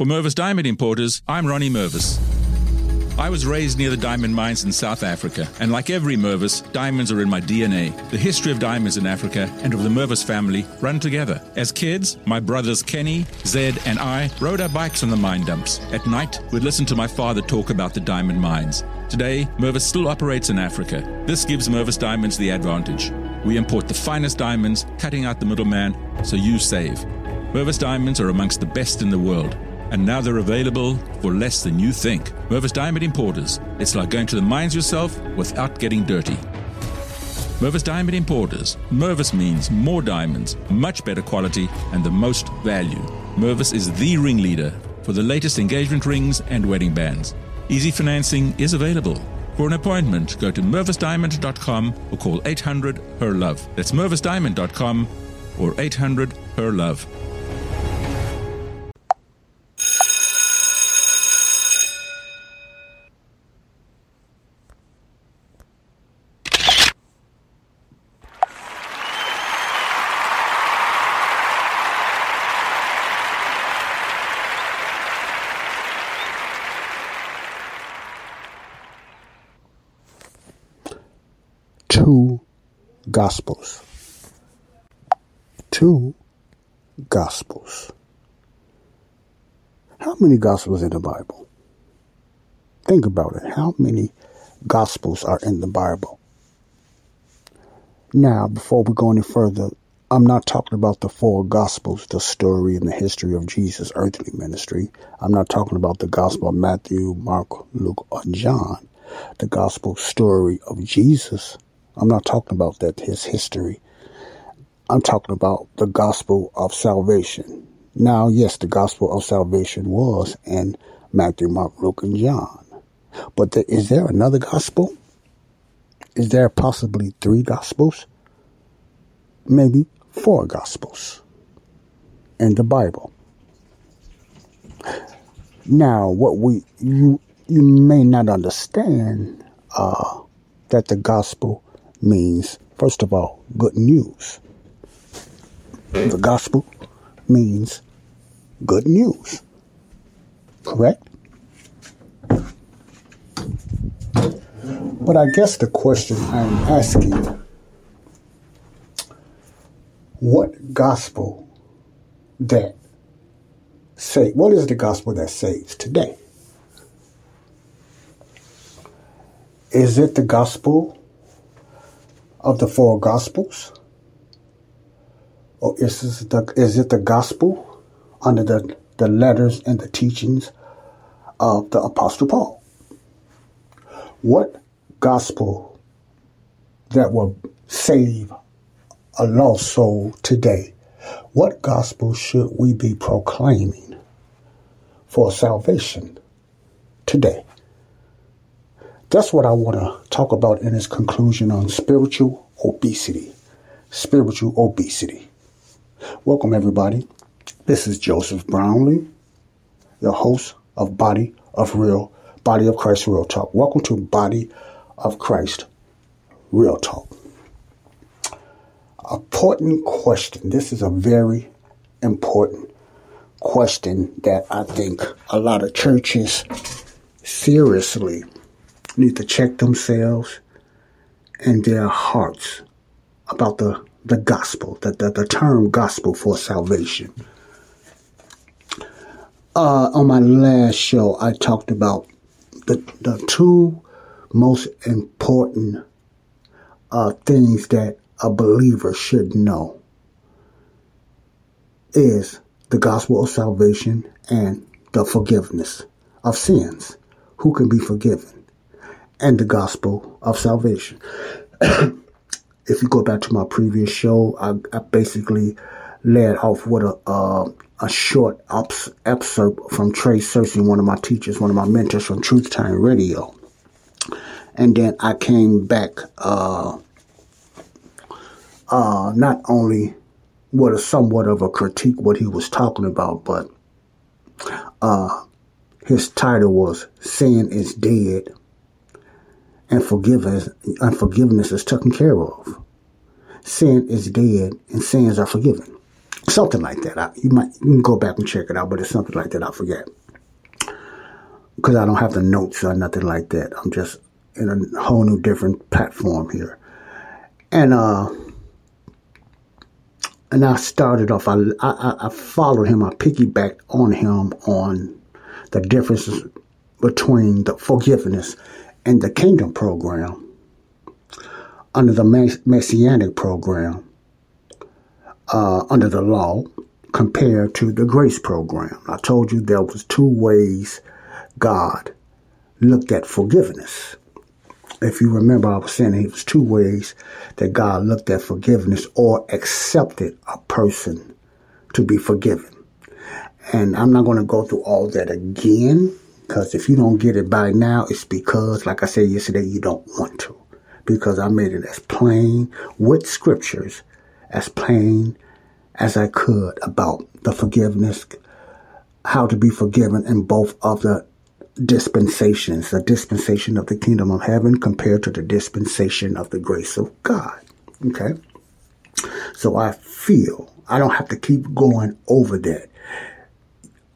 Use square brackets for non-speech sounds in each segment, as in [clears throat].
For Mervis Diamond Importers, I'm Ronnie Mervis. I was raised near the diamond mines in South Africa, and like every Mervis, diamonds are in my DNA. The history of diamonds in Africa and of the Mervis family run together. As kids, my brothers Kenny, Zed, and I rode our bikes on the mine dumps. At night, we'd listen to my father talk about the diamond mines. Today, Mervis still operates in Africa. This gives Mervis Diamonds the advantage. We import the finest diamonds, cutting out the middleman, so you save. Mervis Diamonds are amongst the best in the world and now they're available for less than you think. Mervis Diamond Importers. It's like going to the mines yourself without getting dirty. Mervis Diamond Importers. Mervis means more diamonds, much better quality, and the most value. Mervis is the ringleader for the latest engagement rings and wedding bands. Easy financing is available. For an appointment, go to mervisdiamond.com or call 800 HER LOVE. That's mervisdiamond.com or 800 HER LOVE. two gospels. Two gospels. How many gospels in the Bible? Think about it. How many gospels are in the Bible? Now, before we go any further, I'm not talking about the four gospels, the story and the history of Jesus' earthly ministry. I'm not talking about the gospel of Matthew, Mark, Luke, or John. The gospel story of Jesus I'm not talking about that his history. I'm talking about the gospel of salvation. Now, yes, the gospel of salvation was in Matthew, Mark, Luke, and John. But is there another gospel? Is there possibly three gospels? Maybe four gospels in the Bible. Now, what we you you may not understand uh, that the gospel means, first of all, good news. The gospel means good news. Correct? But I guess the question I'm asking what gospel that say what is the gospel that saves today? Is it the gospel of the four Gospels? Or is, this the, is it the Gospel under the, the letters and the teachings of the Apostle Paul? What gospel that will save a lost soul today? What gospel should we be proclaiming for salvation today? That's what I want to talk about in this conclusion on spiritual obesity. Spiritual obesity. Welcome, everybody. This is Joseph Brownlee, the host of Body of Real, Body of Christ Real Talk. Welcome to Body of Christ Real Talk. Important question. This is a very important question that I think a lot of churches seriously need to check themselves and their hearts about the, the gospel, the, the, the term gospel for salvation. Uh, on my last show, I talked about the, the two most important uh, things that a believer should know is the gospel of salvation and the forgiveness of sins. Who can be forgiven? And the gospel of salvation. [coughs] if you go back to my previous show, I, I basically led off with a uh, a short excerpt from Trey Searcy, one of my teachers, one of my mentors from Truth Time Radio, and then I came back uh, uh, not only with a somewhat of a critique what he was talking about, but uh, his title was "Sin is Dead." And forgiveness, unforgiveness is taken care of. Sin is dead and sins are forgiven. Something like that. I, you might you can go back and check it out, but it's something like that. I forget because I don't have the notes or nothing like that. I'm just in a whole new different platform here, and uh, and I started off. I I, I followed him. I piggybacked on him on the differences between the forgiveness and the kingdom program under the messianic program uh, under the law compared to the grace program. I told you there was two ways God looked at forgiveness. If you remember, I was saying it was two ways that God looked at forgiveness or accepted a person to be forgiven. And I'm not going to go through all that again because if you don't get it by now, it's because, like I said yesterday, you don't want to. Because I made it as plain with scriptures, as plain as I could about the forgiveness, how to be forgiven in both of the dispensations, the dispensation of the kingdom of heaven compared to the dispensation of the grace of God. Okay? So I feel I don't have to keep going over that.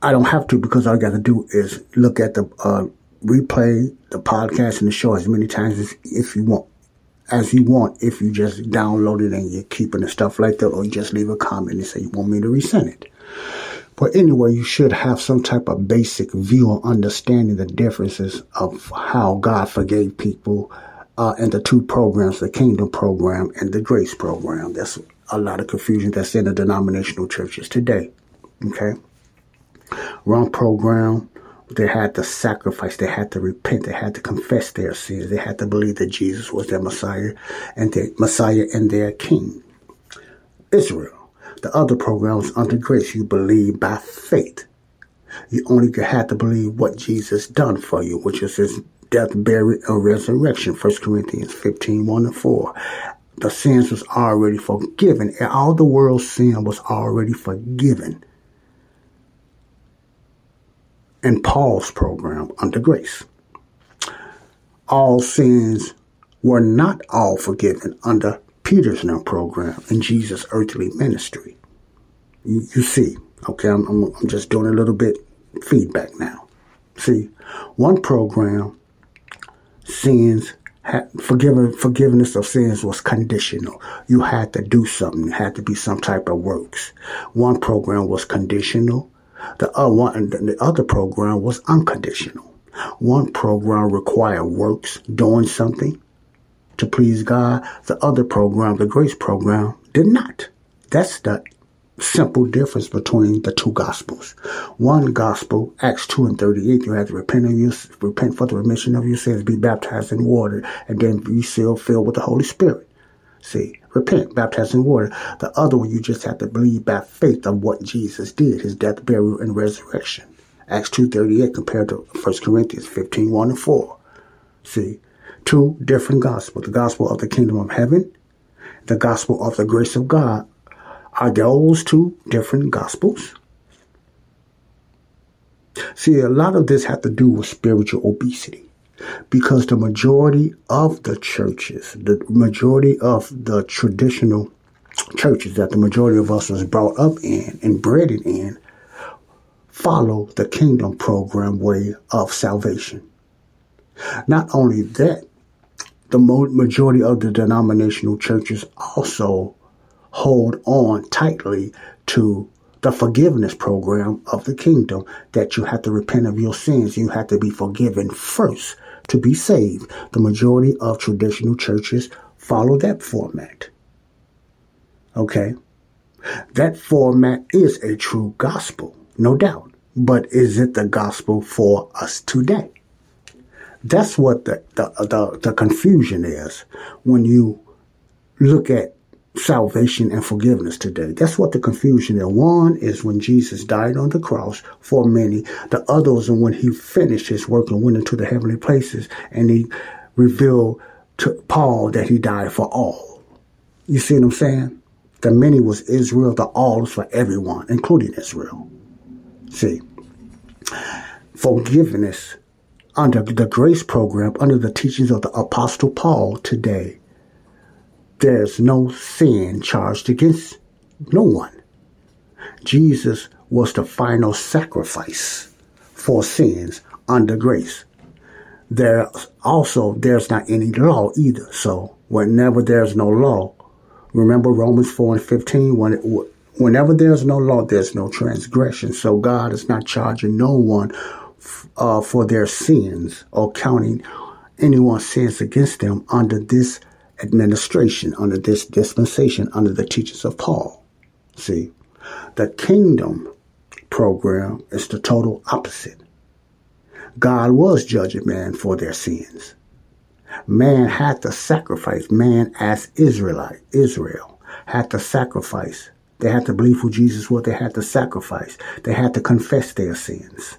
I don't have to because all I got to do is look at the uh, replay, the podcast, and the show as many times as if you want, as you want. If you just download it and you're keeping the stuff like that, or you just leave a comment and say you want me to resend it. But anyway, you should have some type of basic view or understanding the differences of how God forgave people uh, the two programs, the kingdom program and the grace program. That's a lot of confusion that's in the denominational churches today. Okay. Wrong program. They had to sacrifice. They had to repent. They had to confess their sins. They had to believe that Jesus was their Messiah and their Messiah and their King. Israel the other programs under grace, you believe by faith. You only had to believe what Jesus done for you, which is his death, burial, and resurrection. 1 Corinthians 15, 1 and 4. The sins was already forgiven. And all the world's sin was already forgiven. In Paul's program under grace. All sins were not all forgiven under Peter's now program in Jesus' earthly ministry. You, you see, okay, I'm, I'm, I'm just doing a little bit feedback now. See, one program, sins, forgiven, forgiveness of sins was conditional. You had to do something. It had to be some type of works. One program was conditional. The other the other program was unconditional. One program required works, doing something to please God. The other program, the grace program, did not. That's the simple difference between the two gospels. One gospel, Acts 2 and 38, you have to repent, of your, repent for the remission of your sins, be baptized in water, and then be sealed, filled with the Holy Spirit. See, repent, baptized in water. The other one, you just have to believe by faith of what Jesus did, his death, burial, and resurrection. Acts 2.38 compared to 1 Corinthians 15, 1 and 4. See, two different gospels the gospel of the kingdom of heaven, the gospel of the grace of God. Are those two different gospels? See, a lot of this has to do with spiritual obesity because the majority of the churches, the majority of the traditional churches that the majority of us was brought up in and bred in follow the kingdom program way of salvation. Not only that, the majority of the denominational churches also hold on tightly to the forgiveness program of the kingdom that you have to repent of your sins. You have to be forgiven first to be saved. The majority of traditional churches follow that format. Okay? That format is a true gospel, no doubt. But is it the gospel for us today? That's what the, the, the, the confusion is when you look at salvation and forgiveness today. That's what the confusion is. One is when Jesus died on the cross for many. The other is when he finished his work and went into the heavenly places and he revealed to Paul that he died for all. You see what I'm saying? The many was Israel, the all is for everyone, including Israel. See, forgiveness under the grace program, under the teachings of the Apostle Paul today, there's no sin charged against no one. Jesus was the final sacrifice for sins under grace. There also there's not any law either. So whenever there's no law, remember Romans four and fifteen. When it, whenever there's no law, there's no transgression. So God is not charging no one uh, for their sins or counting anyone's sins against them under this administration, under this dispensation, under the teachings of Paul. See, the kingdom program is the total opposite. God was judging man for their sins. Man had to sacrifice, man as Israelite, Israel had to sacrifice. They had to believe who Jesus was. They had to sacrifice. They had to confess their sins.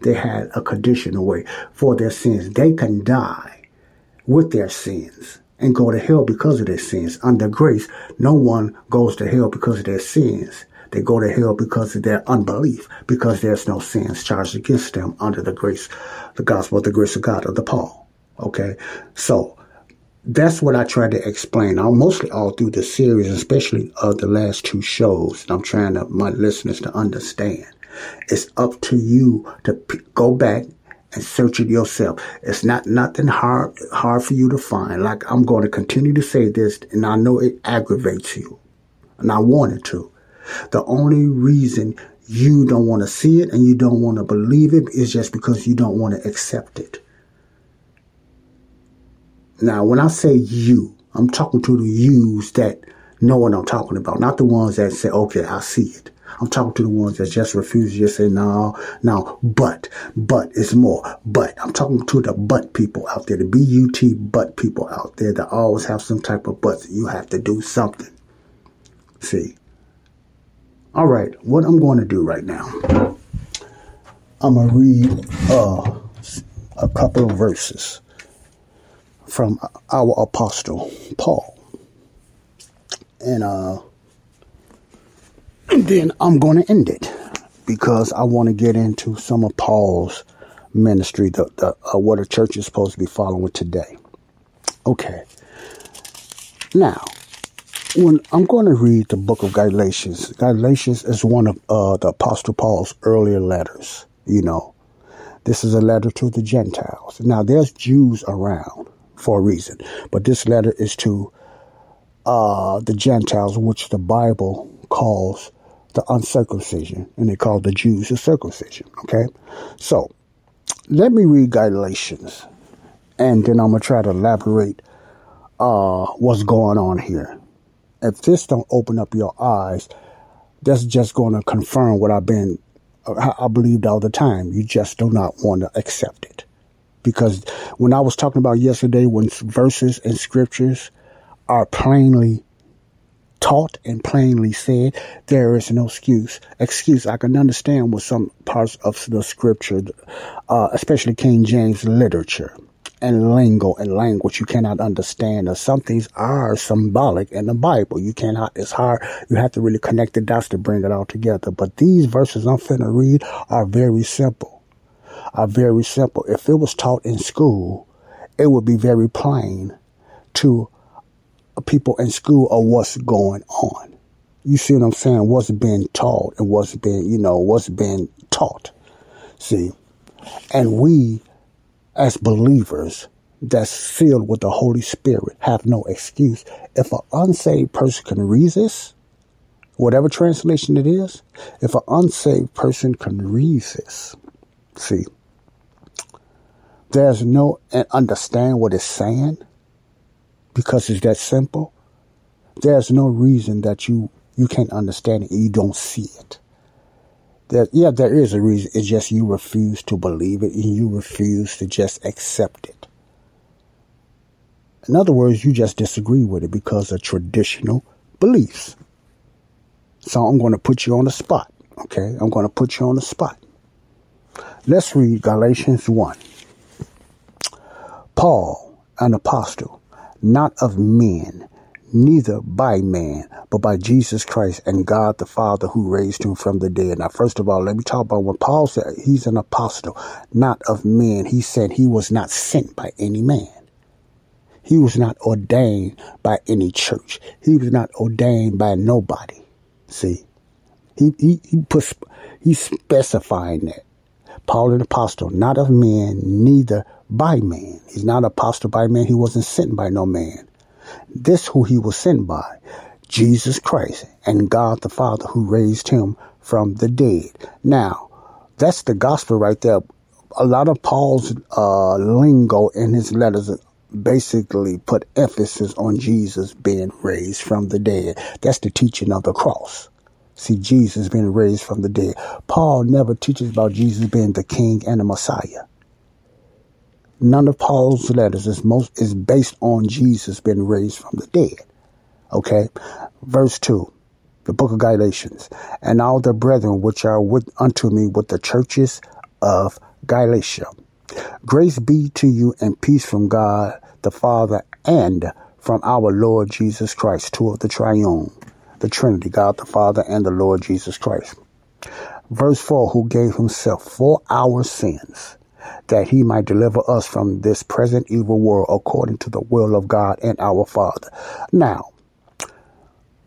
They had a conditional way for their sins. They can die with their sins and go to hell because of their sins. Under grace, no one goes to hell because of their sins. They go to hell because of their unbelief, because there's no sins charged against them under the grace, the gospel the grace of God of the Paul. Okay. So that's what I try to explain. I'm mostly all through the series, especially of the last two shows. I'm trying to, my listeners to understand. It's up to you to p- go back and search it yourself. It's not nothing hard hard for you to find. Like I'm going to continue to say this, and I know it aggravates you, and I want it to. The only reason you don't want to see it and you don't want to believe it is just because you don't want to accept it. Now, when I say you, I'm talking to the yous that know what I'm talking about, not the ones that say, okay, I see it. I'm talking to the ones that just refuse to say, no, no, but, but it's more. But I'm talking to the but people out there, the B-U-T but people out there that always have some type of but. You have to do something. See, all right, what I'm going to do right now, I'm going to read uh, a couple of verses from our apostle Paul. And, uh, and then I'm going to end it because I want to get into some of Paul's ministry, the, the uh, what a church is supposed to be following today. Okay. Now, when I'm going to read the book of Galatians, Galatians is one of uh, the Apostle Paul's earlier letters. You know, this is a letter to the Gentiles. Now, there's Jews around for a reason, but this letter is to uh, the Gentiles, which the Bible calls the uncircumcision, and they call the Jews the circumcision. Okay, so let me read Galatians, and then I'm gonna try to elaborate uh, what's going on here if this don't open up your eyes, that's just to confirm what I've been, I believed all the time. You just do not want to accept it. Because when I was talking about yesterday, when verses and scriptures are plainly taught and plainly said, there is no excuse. Excuse, I can understand with some parts of the scripture, uh, especially King James literature and lingo and language you cannot understand. Or some things are symbolic in the Bible. You cannot, it's hard. You have to really connect the dots to bring it all together. But these verses I'm finna read are very simple. Are very simple. If it was taught in school, it would be very plain to people in school of what's going on. You see what I'm saying? What's being taught and what's being, you know, what's being taught. See? And we as believers that's filled with the Holy Spirit have no excuse. If an unsaved person can read this, whatever translation it is, if an unsaved person can read this, see, there's no and understand what it's saying because it's that simple. There's no reason that you you can't understand it you don't see it. There, yeah, there is a reason. It's just you refuse to believe it and you refuse to just accept it. In other words, you just disagree with it because of traditional beliefs. So I'm going to put you on the spot. Okay, I'm going to put you on the spot. Let's read Galatians 1. Paul, an apostle, not of men, neither by man, but by Jesus Christ and God the Father who raised him from the dead. Now, first of all, let me talk about what Paul said. He's an apostle, not of men. He said he was not sent by any man. He was not ordained by any church. He was not ordained by nobody. See, He he he puts he's specifying that. Paul an apostle, not of men, neither by man. He's not apostle by man. He wasn't sent by no man. This who he was sent by, Jesus Christ and God the Father who raised him from the dead. Now, that's the gospel right there. A lot of Paul's uh, lingo in his letters basically put emphasis on Jesus being raised from the dead. That's the teaching of the cross. See, Jesus being raised from the dead. Paul never teaches about Jesus being the king and the Messiah. None of Paul's letters is most is based on Jesus being raised from the dead. Okay? Verse 2, the book of Galatians. And all the brethren which are with unto me with the churches of Galatia. Grace be to you and peace from God the Father and from our Lord Jesus Christ, two of the triune, the Trinity, God the Father and the Lord Jesus Christ. Verse 4 Who gave himself for our sins that he might deliver us from this present evil world according to the will of God and our Father. Now,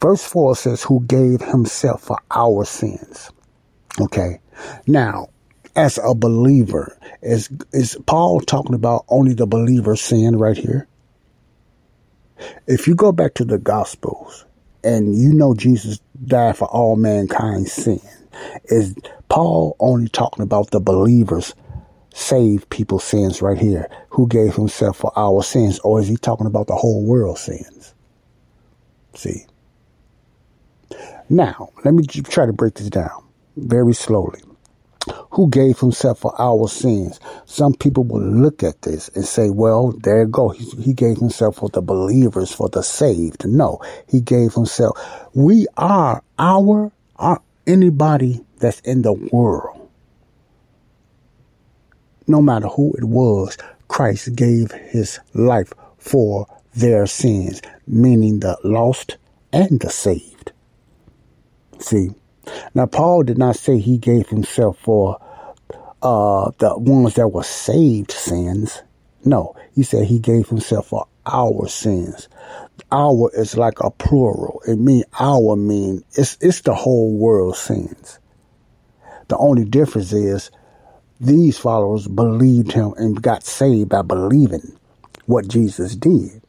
verse 4 says, Who gave himself for our sins. Okay. Now, as a believer, is is Paul talking about only the believer's sin right here? If you go back to the Gospels and you know Jesus died for all mankind's sin, is Paul only talking about the believers save people's sins right here, who gave himself for our sins, or is he talking about the whole world's sins? See. Now, let me try to break this down very slowly. Who gave himself for our sins? Some people will look at this and say, well, there you go. He, he gave himself for the believers, for the saved. No, he gave himself. We are our, our anybody that's in the world no matter who it was, Christ gave his life for their sins, meaning the lost and the saved. See, now Paul did not say he gave himself for uh, the ones that were saved sins. No, he said he gave himself for our sins. Our is like a plural. It mean our mean it's it's the whole world's sins. The only difference is these followers believed him and got saved by believing what Jesus did.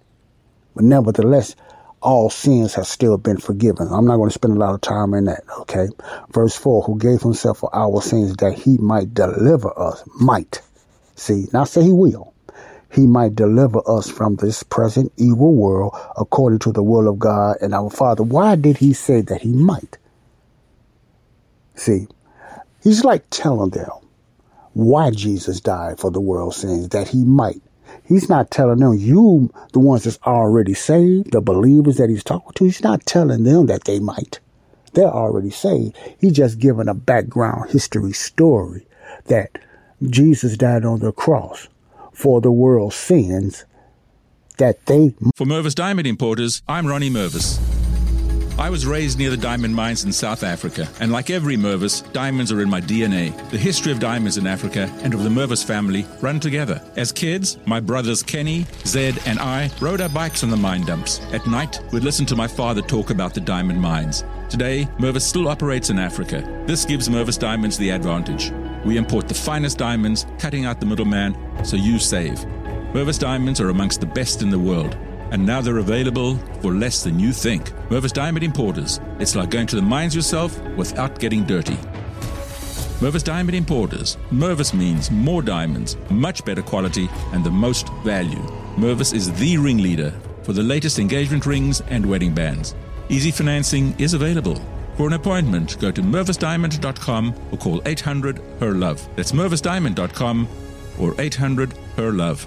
But nevertheless, all sins have still been forgiven. I'm not going to spend a lot of time in that, okay? Verse 4 Who gave himself for our sins that he might deliver us. Might. See, not say he will. He might deliver us from this present evil world according to the will of God and our Father. Why did he say that he might? See, he's like telling them, why Jesus died for the world's sins, that he might. He's not telling them, you, the ones that's already saved, the believers that he's talking to, he's not telling them that they might. They're already saved. He's just giving a background history story that Jesus died on the cross for the world's sins that they. For Mervis Diamond Importers, I'm Ronnie Mervis. I was raised near the diamond mines in South Africa, and like every Mervis, diamonds are in my DNA. The history of diamonds in Africa and of the Mervis family run together. As kids, my brothers Kenny, Zed, and I rode our bikes on the mine dumps. At night, we'd listen to my father talk about the diamond mines. Today, Mervis still operates in Africa. This gives Mervis Diamonds the advantage. We import the finest diamonds, cutting out the middleman, so you save. Mervis Diamonds are amongst the best in the world and now they're available for less than you think. Mervis Diamond Importers. It's like going to the mines yourself without getting dirty. Mervis Diamond Importers. Mervis means more diamonds, much better quality, and the most value. Mervis is the ringleader for the latest engagement rings and wedding bands. Easy financing is available. For an appointment, go to mervisdiamond.com or call 800 HER LOVE. That's mervisdiamond.com or 800 HER LOVE.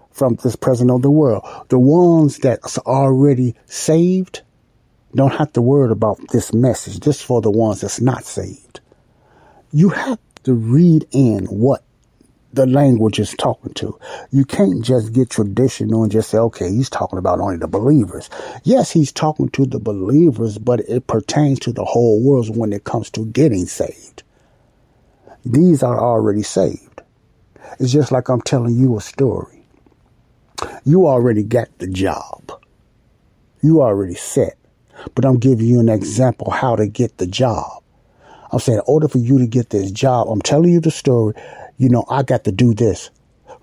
from this present of the world. The ones that's already saved don't have to worry about this message. This for the ones that's not saved. You have to read in what the language is talking to. You can't just get traditional and just say, okay, he's talking about only the believers. Yes, he's talking to the believers, but it pertains to the whole world when it comes to getting saved. These are already saved. It's just like I'm telling you a story. You already got the job. You already set. But I'm giving you an example how to get the job. I'm saying, in order for you to get this job, I'm telling you the story you know, I got to do this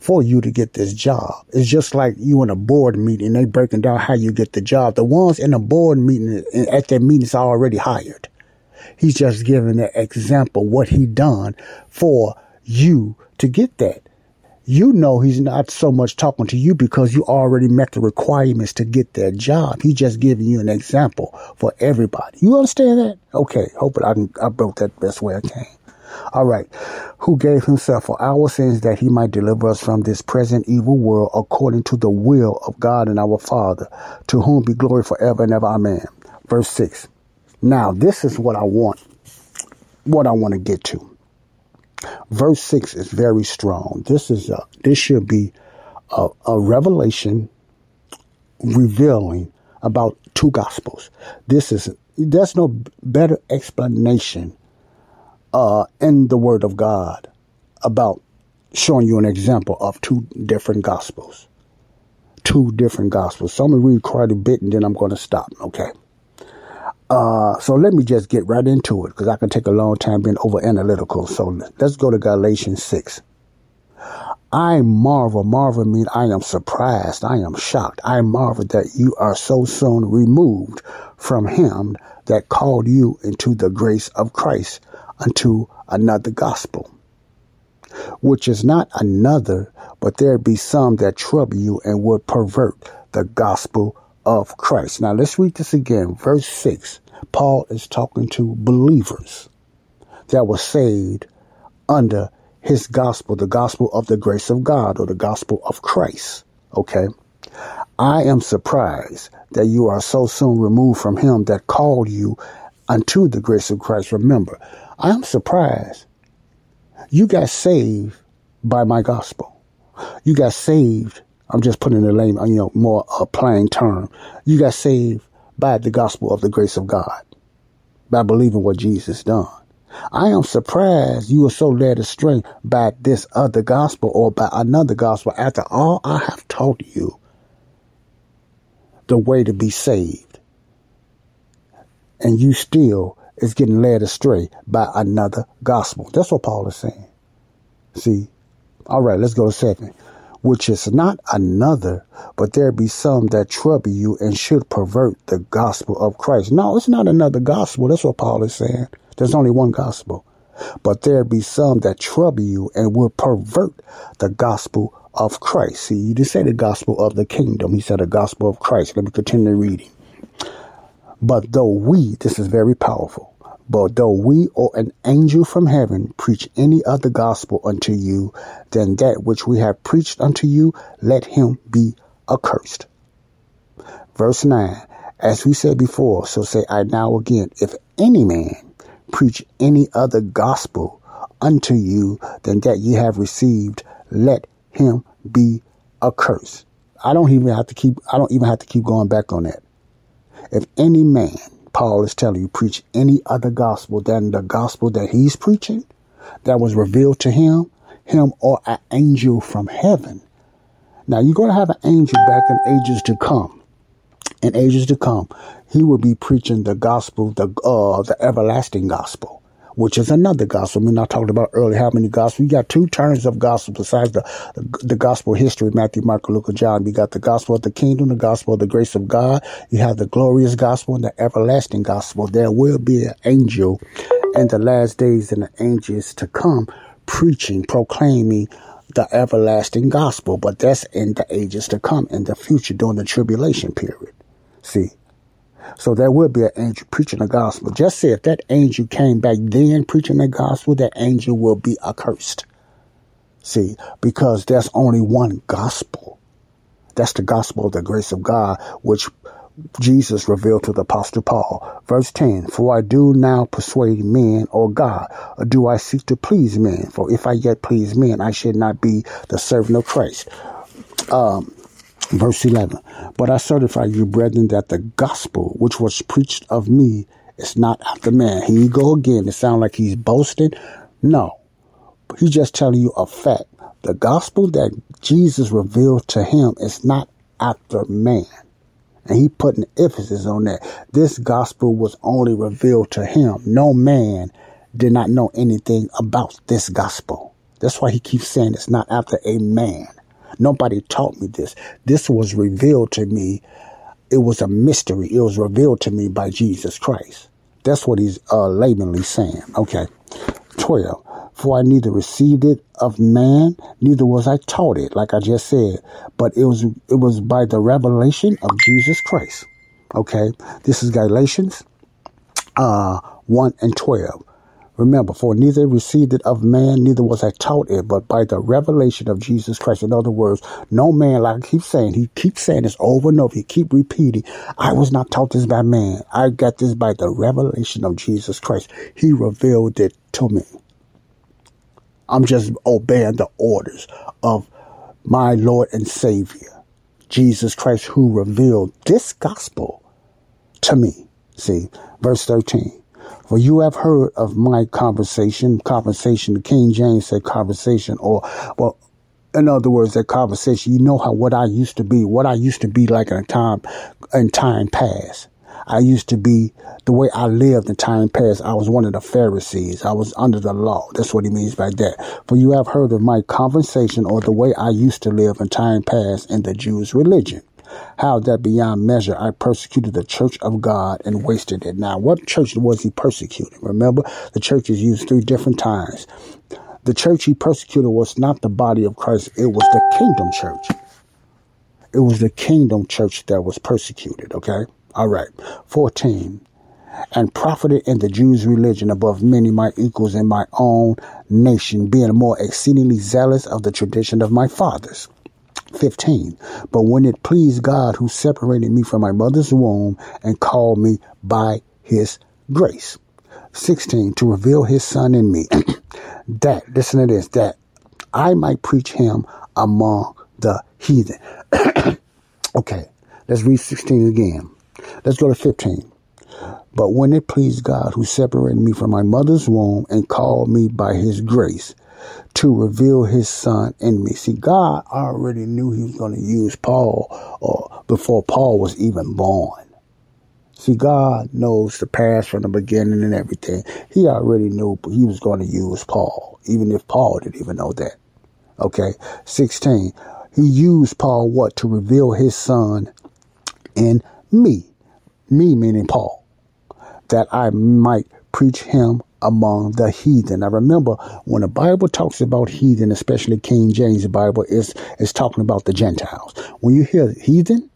for you to get this job. It's just like you in a board meeting, they breaking down how you get the job. The ones in the board meeting at that meeting is already hired. He's just giving an example what he done for you to get that. You know he's not so much talking to you because you already met the requirements to get that job. He's just giving you an example for everybody. You understand that? Okay, hope I can I broke that best way I can. All right. Who gave himself for our sins that he might deliver us from this present evil world according to the will of God and our Father, to whom be glory forever and ever. Amen. Verse 6. Now, this is what I want, what I want to get to. Verse 6 is very strong. This is a, this should be a, a revelation revealing about two gospels. This is, there's no better explanation uh, in the Word of God about showing you an example of two different gospels. Two different gospels. So I'm to read quite a bit and then I'm going to stop, okay? Uh, so let me just get right into it because I can take a long time being over analytical. So let's go to Galatians 6. I marvel, marvel mean I am surprised, I am shocked, I marvel that you are so soon removed from him that called you into the grace of Christ unto another gospel, which is not another, but there be some that trouble you and would pervert the gospel of Christ. Now let's read this again. Verse 6. Paul is talking to believers that were saved under his gospel, the gospel of the grace of God or the gospel of Christ. Okay. I am surprised that you are so soon removed from him that called you unto the grace of Christ. Remember, I'm surprised. You got saved by my gospel. You got saved. I'm just putting the name, you know, more a plain term. You got saved by the gospel of the grace of God, by believing what Jesus done. I am surprised you were so led astray by this other gospel or by another gospel after all I have taught you the way to be saved. And you still is getting led astray by another gospel. That's what Paul is saying. See? All right, let's go to seven. Which is not another, but there be some that trouble you and should pervert the gospel of Christ. No, it's not another gospel. That's what Paul is saying. There's only one gospel. But there be some that trouble you and will pervert the gospel of Christ. See, you didn't say the gospel of the kingdom. He said the gospel of Christ. Let me continue reading. But though we, this is very powerful, but though we or an angel from heaven preach any other gospel unto you than that which we have preached unto you, let him be accursed. Verse 9, as we said before, so say I now again, if any man preach any other gospel unto you than that ye have received, let him be accursed. I don't even have to keep I don't even have to keep going back on that. If any man, Paul is telling you, preach any other gospel than the gospel that he's preaching, that was revealed to him, him or an angel from heaven. Now you're going to have an angel back in ages to come. In ages to come, he will be preaching the gospel, the uh, the everlasting gospel which is another gospel. I mean, I talked about earlier how many gospels. You got two turns of gospel besides the, the, gospel history, Matthew, Mark, Luke, and John. You got the gospel of the kingdom, the gospel of the grace of God. You have the glorious gospel and the everlasting gospel. There will be an angel in the last days and the angels to come preaching, proclaiming the everlasting gospel, but that's in the ages to come, in the future, during the tribulation period. See, so there will be an angel preaching the gospel. Just say if that angel came back then preaching the gospel, that angel will be accursed. See, because there's only one gospel. That's the gospel of the grace of God, which Jesus revealed to the Apostle Paul. Verse 10 For I do now persuade men or God, or do I seek to please men? For if I yet please men, I should not be the servant of Christ. Um, verse 11 But I certify you, brethren, that the gospel which was preached of me is not after man. Here you go again. It sounds like he's boasting. No, he's just telling you a fact. The gospel that Jesus revealed to him is not after man. And he put an emphasis on that. This gospel was only revealed to him. No man did not know anything about this gospel. That's why he keeps saying it's not after a man. Nobody taught me this. This was revealed to me. It was a mystery. It was revealed to me by Jesus Christ. That's what he's uh, laymanly saying. Okay. 12. For I neither received it of man, neither was I taught it, like I just said, but it was it was by the revelation of Jesus Christ. Okay, this is Galatians uh, 1 and 12. Remember, for neither received it of man, neither was I taught it, but by the revelation of Jesus Christ. In other words, no man, like I keep saying, he keeps saying this over and over, he keep repeating, I was not taught this by man. I got this by the revelation of Jesus Christ. He revealed it to me. I'm just obeying the orders of my Lord and Savior, Jesus Christ, who revealed this gospel to me. See, verse 13. For you have heard of my conversation, conversation, the King James said conversation, or, well, in other words, that conversation, you know how, what I used to be, what I used to be like in time, in time past. I used to be the way I lived in time past. I was one of the Pharisees. I was under the law. That's what he means by that. For you have heard of my conversation or the way I used to live in time past in the Jews' religion. How that beyond measure I persecuted the church of God and wasted it. Now, what church was he persecuting? Remember, the church is used three different times. The church he persecuted was not the body of Christ, it was the kingdom church. It was the kingdom church that was persecuted, okay? All right. 14. And profited in the Jews' religion above many my equals in my own nation, being more exceedingly zealous of the tradition of my fathers. 15. But when it pleased God who separated me from my mother's womb and called me by his grace. 16. To reveal his son in me. [clears throat] that, listen to this, that I might preach him among the heathen. [clears throat] okay, let's read 16 again. Let's go to 15. But when it pleased God who separated me from my mother's womb and called me by his grace to reveal his son in me. See, God already knew he was going to use Paul or before Paul was even born. See, God knows the past from the beginning and everything. He already knew he was going to use Paul, even if Paul didn't even know that. Okay. 16. He used Paul what? To reveal his son in me. Me meaning Paul. That I might preach him among the heathen. Now remember, when the Bible talks about heathen, especially King James Bible, is is talking about the Gentiles. When you hear heathen,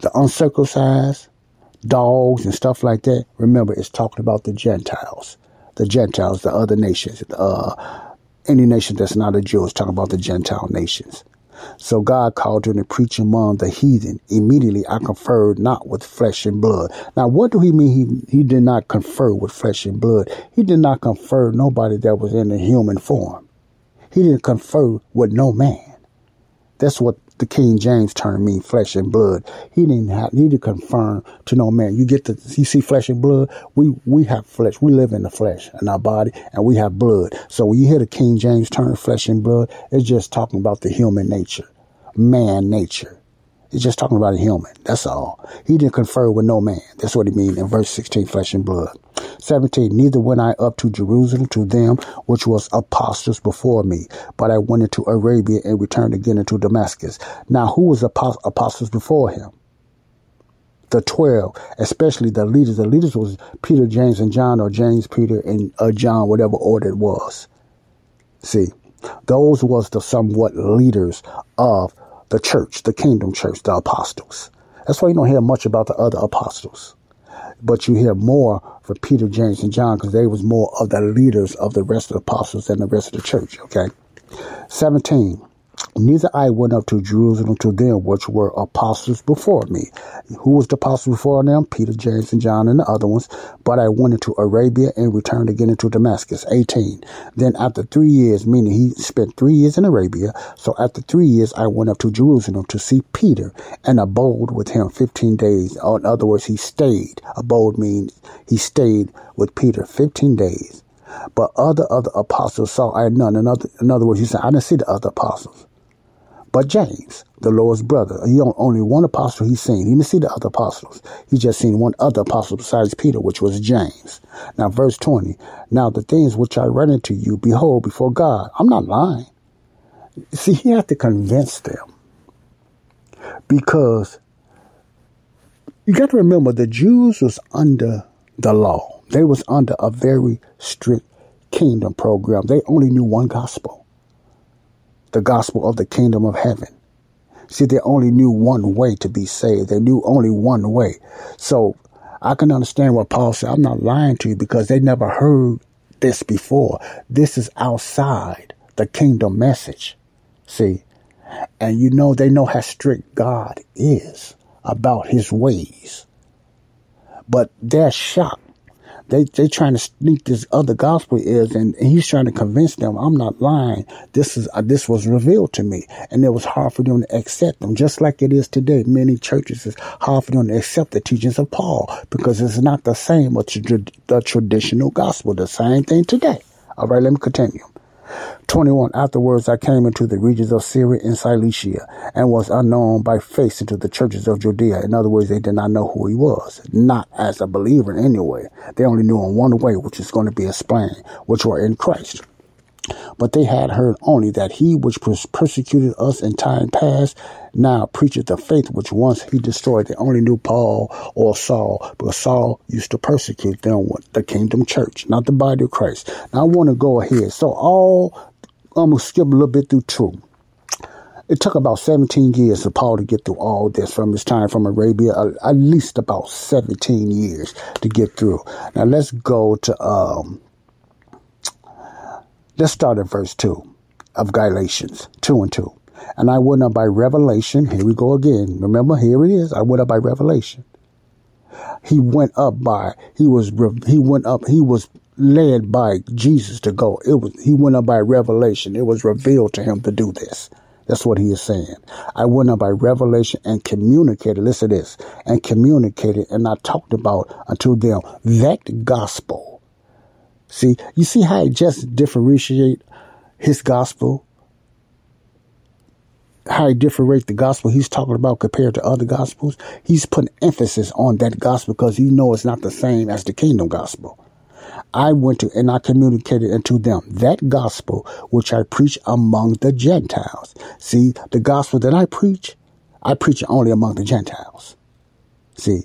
the uncircumcised, dogs and stuff like that, remember it's talking about the Gentiles. The Gentiles, the other nations, uh, any nation that's not a Jew is talking about the Gentile nations. So God called him to preach among the heathen. Immediately I conferred not with flesh and blood. Now, what do he mean he, he did not confer with flesh and blood? He did not confer nobody that was in a human form. He didn't confer with no man. That's what the King James term mean, flesh and blood. He didn't have, need to confirm to no man. You get the, you see flesh and blood. We, we have flesh. We live in the flesh in our body and we have blood. So when you hear the King James term flesh and blood, it's just talking about the human nature, man nature. He's just talking about a human. That's all. He didn't confer with no man. That's what he means in verse 16, flesh and blood. 17. Neither went I up to Jerusalem to them which was apostles before me, but I went into Arabia and returned again into Damascus. Now, who was apostles before him? The twelve, especially the leaders. The leaders was Peter, James, and John, or James, Peter, and uh, John, whatever order it was. See, those was the somewhat leaders of the church, the kingdom church, the apostles. That's why you don't hear much about the other apostles. But you hear more for Peter, James, and John because they was more of the leaders of the rest of the apostles than the rest of the church. Okay. 17. Neither I went up to Jerusalem to them which were apostles before me. Who was the apostle before them? Peter, James, and John, and the other ones. But I went into Arabia and returned again into Damascus. 18. Then after three years, meaning he spent three years in Arabia. So after three years, I went up to Jerusalem to see Peter and abode with him 15 days. Oh, in other words, he stayed. Abode means he stayed with Peter 15 days. But other other apostles saw I none. In other, in other words, he said, I didn't see the other apostles. But James, the Lord's brother, he only one apostle he's seen. He didn't see the other apostles. He just seen one other apostle besides Peter, which was James. Now, verse 20. Now, the things which I read unto you, behold, before God, I'm not lying. See, he had to convince them. Because you got to remember the Jews was under the law. They was under a very strict kingdom program. They only knew one gospel the gospel of the kingdom of heaven. See, they only knew one way to be saved. They knew only one way. So I can understand what Paul said. I'm not lying to you because they never heard this before. This is outside the kingdom message. See, and you know, they know how strict God is about his ways. But they're shocked they they trying to sneak this other gospel is, and, and he's trying to convince them I'm not lying. This is uh, this was revealed to me, and it was hard for them to accept them, just like it is today. Many churches it's hard for them to accept the teachings of Paul because it's not the same with the traditional gospel. The same thing today. All right, let me continue. 21. Afterwards, I came into the regions of Syria and Cilicia and was unknown by face into the churches of Judea. In other words, they did not know who he was, not as a believer anyway. They only knew in one way, which is going to be explained, which were in Christ. But they had heard only that he which persecuted us in time past now preacheth the faith which once he destroyed. They only knew Paul or Saul, but Saul used to persecute them with the kingdom church, not the body of Christ. Now I want to go ahead. So all I'm gonna skip a little bit through two. It took about 17 years for Paul to get through all this from his time from Arabia, at least about 17 years to get through. Now let's go to um, Let's start at verse 2 of Galatians 2 and 2. And I went up by revelation. Here we go again. Remember, here it is. I went up by revelation. He went up by, he was, he went up, he was led by Jesus to go. It was, he went up by revelation. It was revealed to him to do this. That's what he is saying. I went up by revelation and communicated, listen to this, and communicated, and I talked about unto them that gospel See, you see how he just differentiate his gospel, how he differentiate the gospel he's talking about compared to other gospels. He's putting emphasis on that gospel because he knows it's not the same as the kingdom gospel. I went to and I communicated unto them that gospel which I preach among the Gentiles. See, the gospel that I preach, I preach only among the Gentiles. See,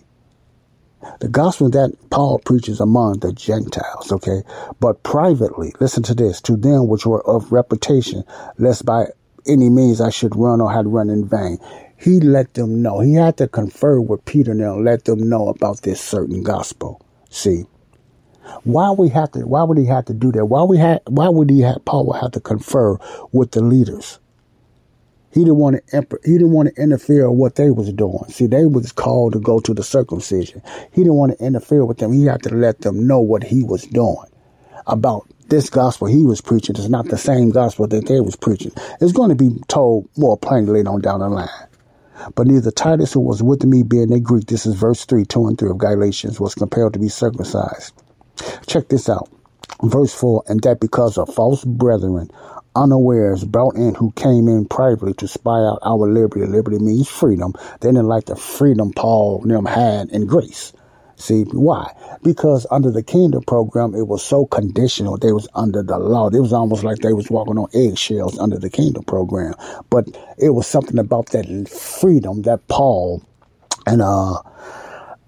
the gospel that Paul preaches among the Gentiles, okay? But privately, listen to this, to them which were of reputation, lest by any means I should run or had run in vain. He let them know. He had to confer with Peter now, let them know about this certain gospel. See, why we have to? Why would he have to do that? Why we had? Why would he have? Paul would have to confer with the leaders? He didn't want to he didn't want to interfere with what they was doing. See, they was called to go to the circumcision. He didn't want to interfere with them. He had to let them know what he was doing about this gospel he was preaching is not the same gospel that they was preaching. It's going to be told more plainly on down the line. But neither Titus, who was with me, being a Greek, this is verse 3, 2 and 3 of Galatians, was compelled to be circumcised. Check this out. Verse 4, and that because of false brethren unawares brought in who came in privately to spy out our liberty. Liberty means freedom. They didn't like the freedom Paul and them had in Greece. See why? Because under the kingdom program, it was so conditional. They was under the law. It was almost like they was walking on eggshells under the kingdom program. But it was something about that freedom that Paul and uh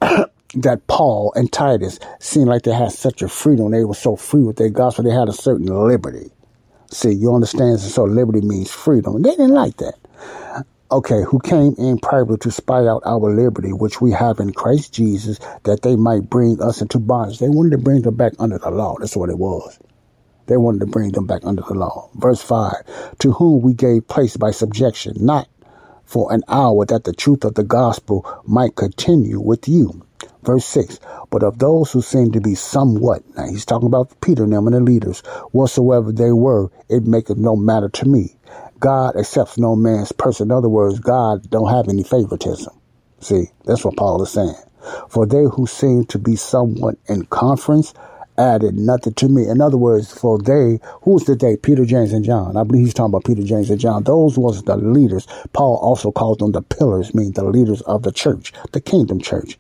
[clears throat] that Paul and Titus seemed like they had such a freedom. They were so free with their gospel. They had a certain liberty. See, you understand? So liberty means freedom. They didn't like that. Okay, who came in privately to spy out our liberty, which we have in Christ Jesus, that they might bring us into bondage. They wanted to bring them back under the law. That's what it was. They wanted to bring them back under the law. Verse 5 To whom we gave place by subjection, not for an hour that the truth of the gospel might continue with you. Verse 6 But of those who seem to be somewhat, now he's talking about Peter and them and the leaders, whatsoever they were, it maketh no matter to me. God accepts no man's person. In other words, God don't have any favoritism. See, that's what Paul is saying. For they who seem to be somewhat in conference added nothing to me. In other words, for they, who's the they? Peter, James, and John. I believe he's talking about Peter, James, and John. Those was the leaders. Paul also called them the pillars, meaning the leaders of the church, the kingdom church.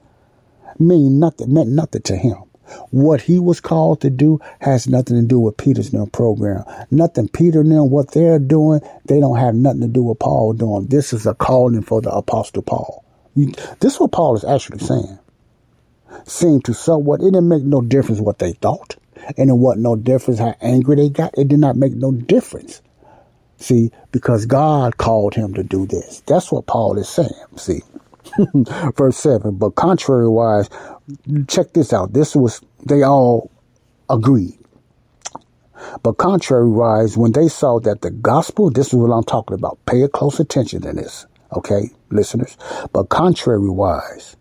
Mean nothing, meant nothing to him. What he was called to do has nothing to do with Peter's new program. Nothing Peter them, what they're doing, they don't have nothing to do with Paul doing. This is a calling for the apostle Paul. This is what Paul is actually saying. Seemed to somewhat, it didn't make no difference what they thought. And it wasn't no difference how angry they got. It did not make no difference. See, because God called him to do this. That's what Paul is saying. See, [laughs] verse 7. But contrariwise, check this out. This was, they all agreed. But contrariwise, when they saw that the gospel, this is what I'm talking about. Pay a close attention to this, okay, listeners. But contrariwise,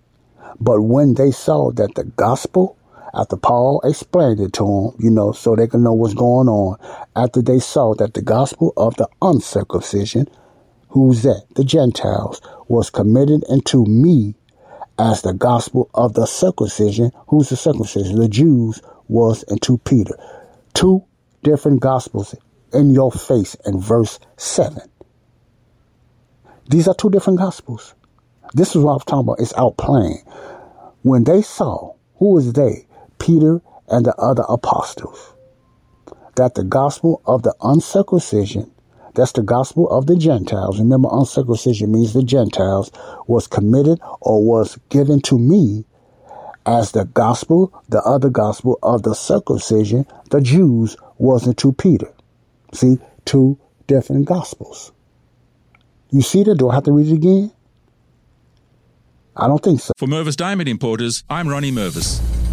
but when they saw that the gospel, after Paul explained it to them, you know, so they can know what's going on, after they saw that the gospel of the uncircumcision, who's that? The Gentiles, was committed into me as the gospel of the circumcision, who's the circumcision? The Jews was into Peter. Two different gospels in your face in verse 7. These are two different gospels. This is what I'm talking about. It's out outplaying. When they saw, who was they? Peter and the other apostles. That the gospel of the uncircumcision, that's the gospel of the Gentiles. Remember, uncircumcision means the Gentiles was committed or was given to me as the gospel, the other gospel of the circumcision, the Jews wasn't to Peter. See, two different gospels. You see that? Do I have to read it again? I don't think so. For Mervis Diamond Importers, I'm Ronnie Mervis.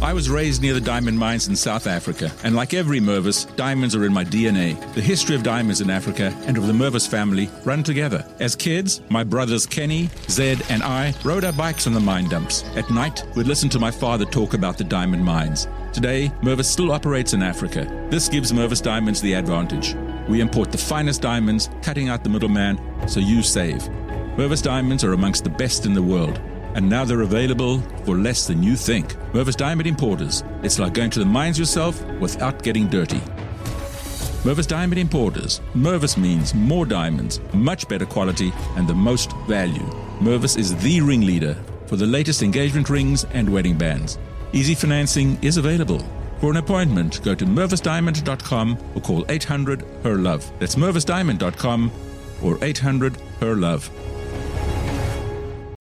I was raised near the diamond mines in South Africa, and like every Mervis, diamonds are in my DNA. The history of diamonds in Africa and of the Mervis family run together. As kids, my brothers Kenny, Zed, and I rode our bikes on the mine dumps. At night, we'd listen to my father talk about the diamond mines. Today, Mervis still operates in Africa. This gives Mervis Diamonds the advantage. We import the finest diamonds, cutting out the middleman, so you save. Mervis Diamonds are amongst the best in the world, and now they're available for less than you think. Mervis Diamond Importers. It's like going to the mines yourself without getting dirty. Mervis Diamond Importers. Mervis means more diamonds, much better quality, and the most value. Mervis is the ringleader for the latest engagement rings and wedding bands. Easy financing is available. For an appointment, go to mervisdiamond.com or call 800 HER LOVE. That's mervisdiamond.com or 800 HER LOVE.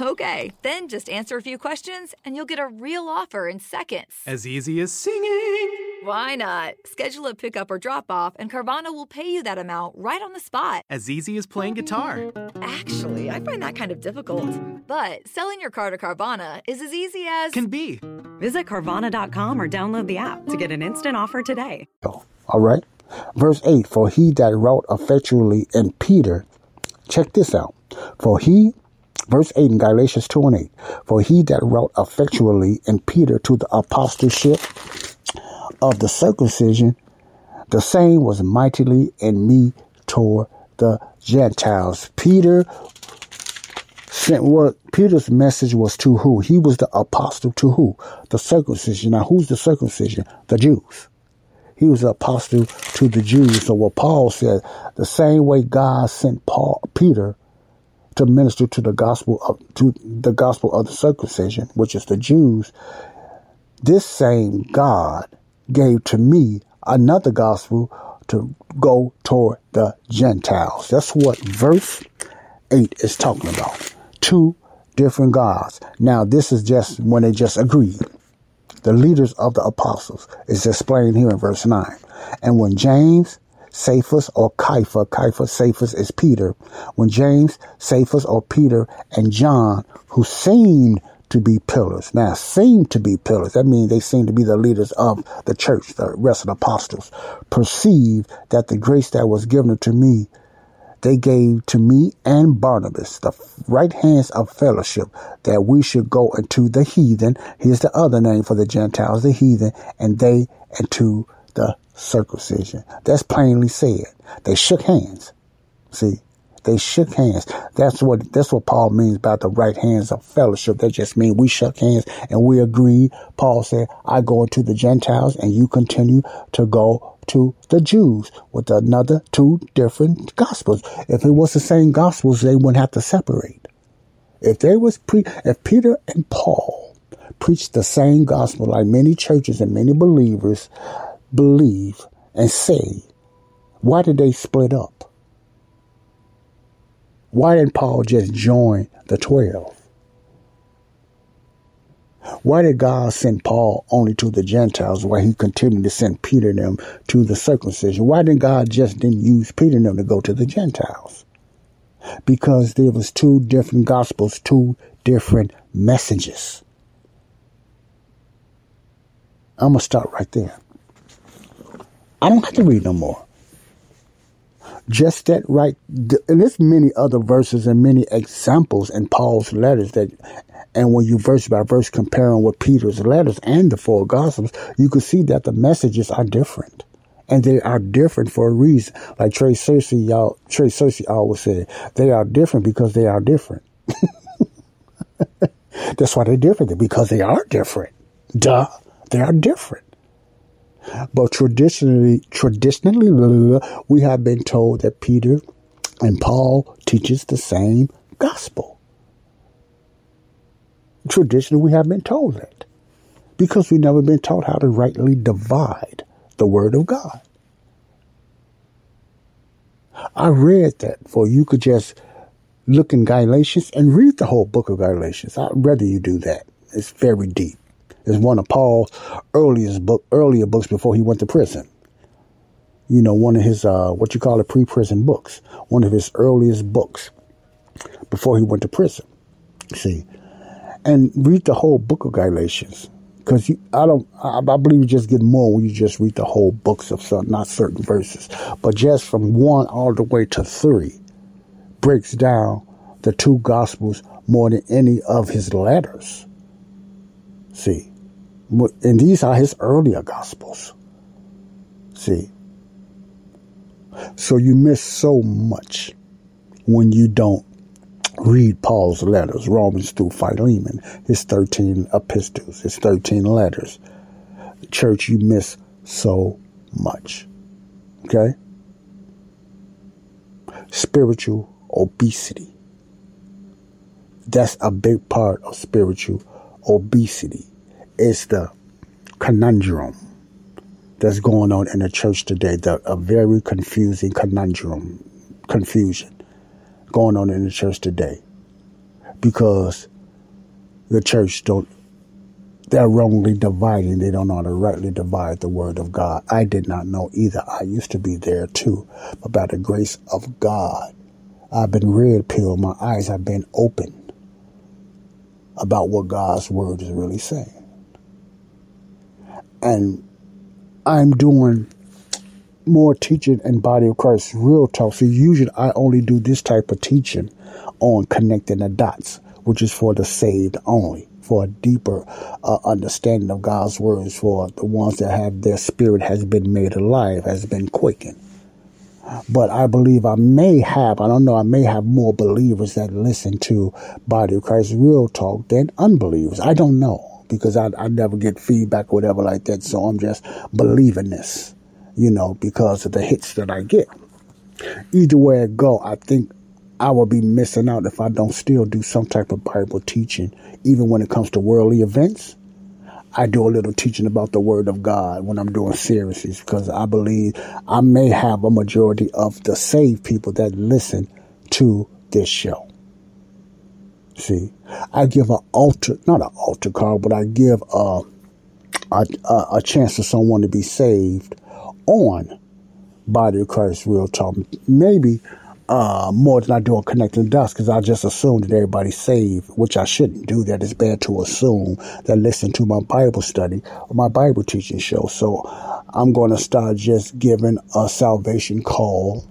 Okay, then just answer a few questions and you'll get a real offer in seconds. As easy as singing. Why not? Schedule a pickup or drop off, and Carvana will pay you that amount right on the spot. As easy as playing guitar. Actually, I find that kind of difficult. But selling your car to Carvana is as easy as. Can be. Visit Carvana.com or download the app to get an instant offer today. All right. Verse 8 For he that wrought effectually in Peter, check this out. For he, verse 8 in Galatians 2 and 8, for he that wrought effectually in Peter to the apostleship of the circumcision, the same was mightily in me toward the Gentiles. Peter sent what Peter's message was to who? He was the apostle to who? The circumcision. Now, who's the circumcision? The Jews. He was the apostle to the Jews. So what Paul said, the same way God sent Paul, Peter to minister to the gospel of to the gospel of the circumcision, which is the Jews, this same God gave to me another gospel to go toward the Gentiles. That's what verse 8 is talking about. Two different gods. Now, this is just when they just agreed. The leaders of the apostles is explained here in verse 9. And when James Cephas or Kepha, Kepha, Cephas is Peter. When James, Cephas or Peter and John, who seemed to be pillars. Now, seem to be pillars. That means they seem to be the leaders of the church, the rest of the apostles. Perceive that the grace that was given to me, they gave to me and Barnabas the right hands of fellowship that we should go into the heathen. Here's the other name for the Gentiles, the heathen, and they into the circumcision. That's plainly said. They shook hands. See, they shook hands. That's what that's what Paul means about the right hands of fellowship. That just means we shook hands and we agreed. Paul said, I go to the Gentiles and you continue to go to the Jews with another two different gospels. If it was the same gospels, they wouldn't have to separate. If they was pre if Peter and Paul preached the same gospel like many churches and many believers believe and say, why did they split up? Why didn't Paul just join the 12? Why did God send Paul only to the Gentiles while he continued to send Peter and them to the circumcision? Why didn't God just didn't use Peter and them to go to the Gentiles? Because there was two different gospels, two different messages. I'm gonna start right there. I don't have to read no more. Just that right and there's many other verses and many examples in paul's letters that and when you verse by verse comparing with peter's letters and the four gospels you can see that the messages are different. And they are different for a reason. Like trey cersei y'all trey cersei always said they are different because they are different. [laughs] That's why they're different because they are different. Duh they are different but traditionally, traditionally, we have been told that Peter and Paul teaches the same gospel. Traditionally, we have been told that because we've never been taught how to rightly divide the Word of God. I read that for you could just look in Galatians and read the whole book of Galatians. I'd rather you do that. It's very deep is one of Paul's earliest book, earlier books before he went to prison. You know, one of his, uh, what you call it, pre-prison books. One of his earliest books before he went to prison. See, and read the whole book of Galatians. Because I don't, I, I, believe you just get more when you just read the whole books of some, not certain verses, but just from one all the way to three, breaks down the two gospels more than any of his letters. See, and these are his earlier gospels. See. So you miss so much when you don't read Paul's letters, Romans through Philemon, his 13 epistles, his 13 letters. Church, you miss so much. Okay? Spiritual obesity. That's a big part of spiritual obesity is the conundrum that's going on in the church today. The, a very confusing conundrum, confusion going on in the church today. Because the church don't, they're wrongly dividing. They don't know how to rightly divide the word of God. I did not know either. I used to be there too. But by the grace of God, I've been red pilled. My eyes have been opened about what God's word is really saying and I'm doing more teaching in Body of Christ Real Talk. So usually I only do this type of teaching on connecting the dots, which is for the saved only, for a deeper uh, understanding of God's words, for the ones that have their spirit has been made alive, has been quickened. But I believe I may have, I don't know, I may have more believers that listen to Body of Christ Real Talk than unbelievers. I don't know because I, I never get feedback or whatever like that. So I'm just believing this, you know, because of the hits that I get. Either way I go, I think I will be missing out if I don't still do some type of Bible teaching, even when it comes to worldly events. I do a little teaching about the Word of God when I'm doing series because I believe I may have a majority of the saved people that listen to this show. See, I give an altar, not an altar call, but I give a, a, a chance for someone to be saved on Body of Christ Real Talk. Maybe uh, more than I do on Connecting Dots because I just assume that everybody's saved, which I shouldn't do that. It's bad to assume that listen to my Bible study or my Bible teaching show. So I'm going to start just giving a salvation call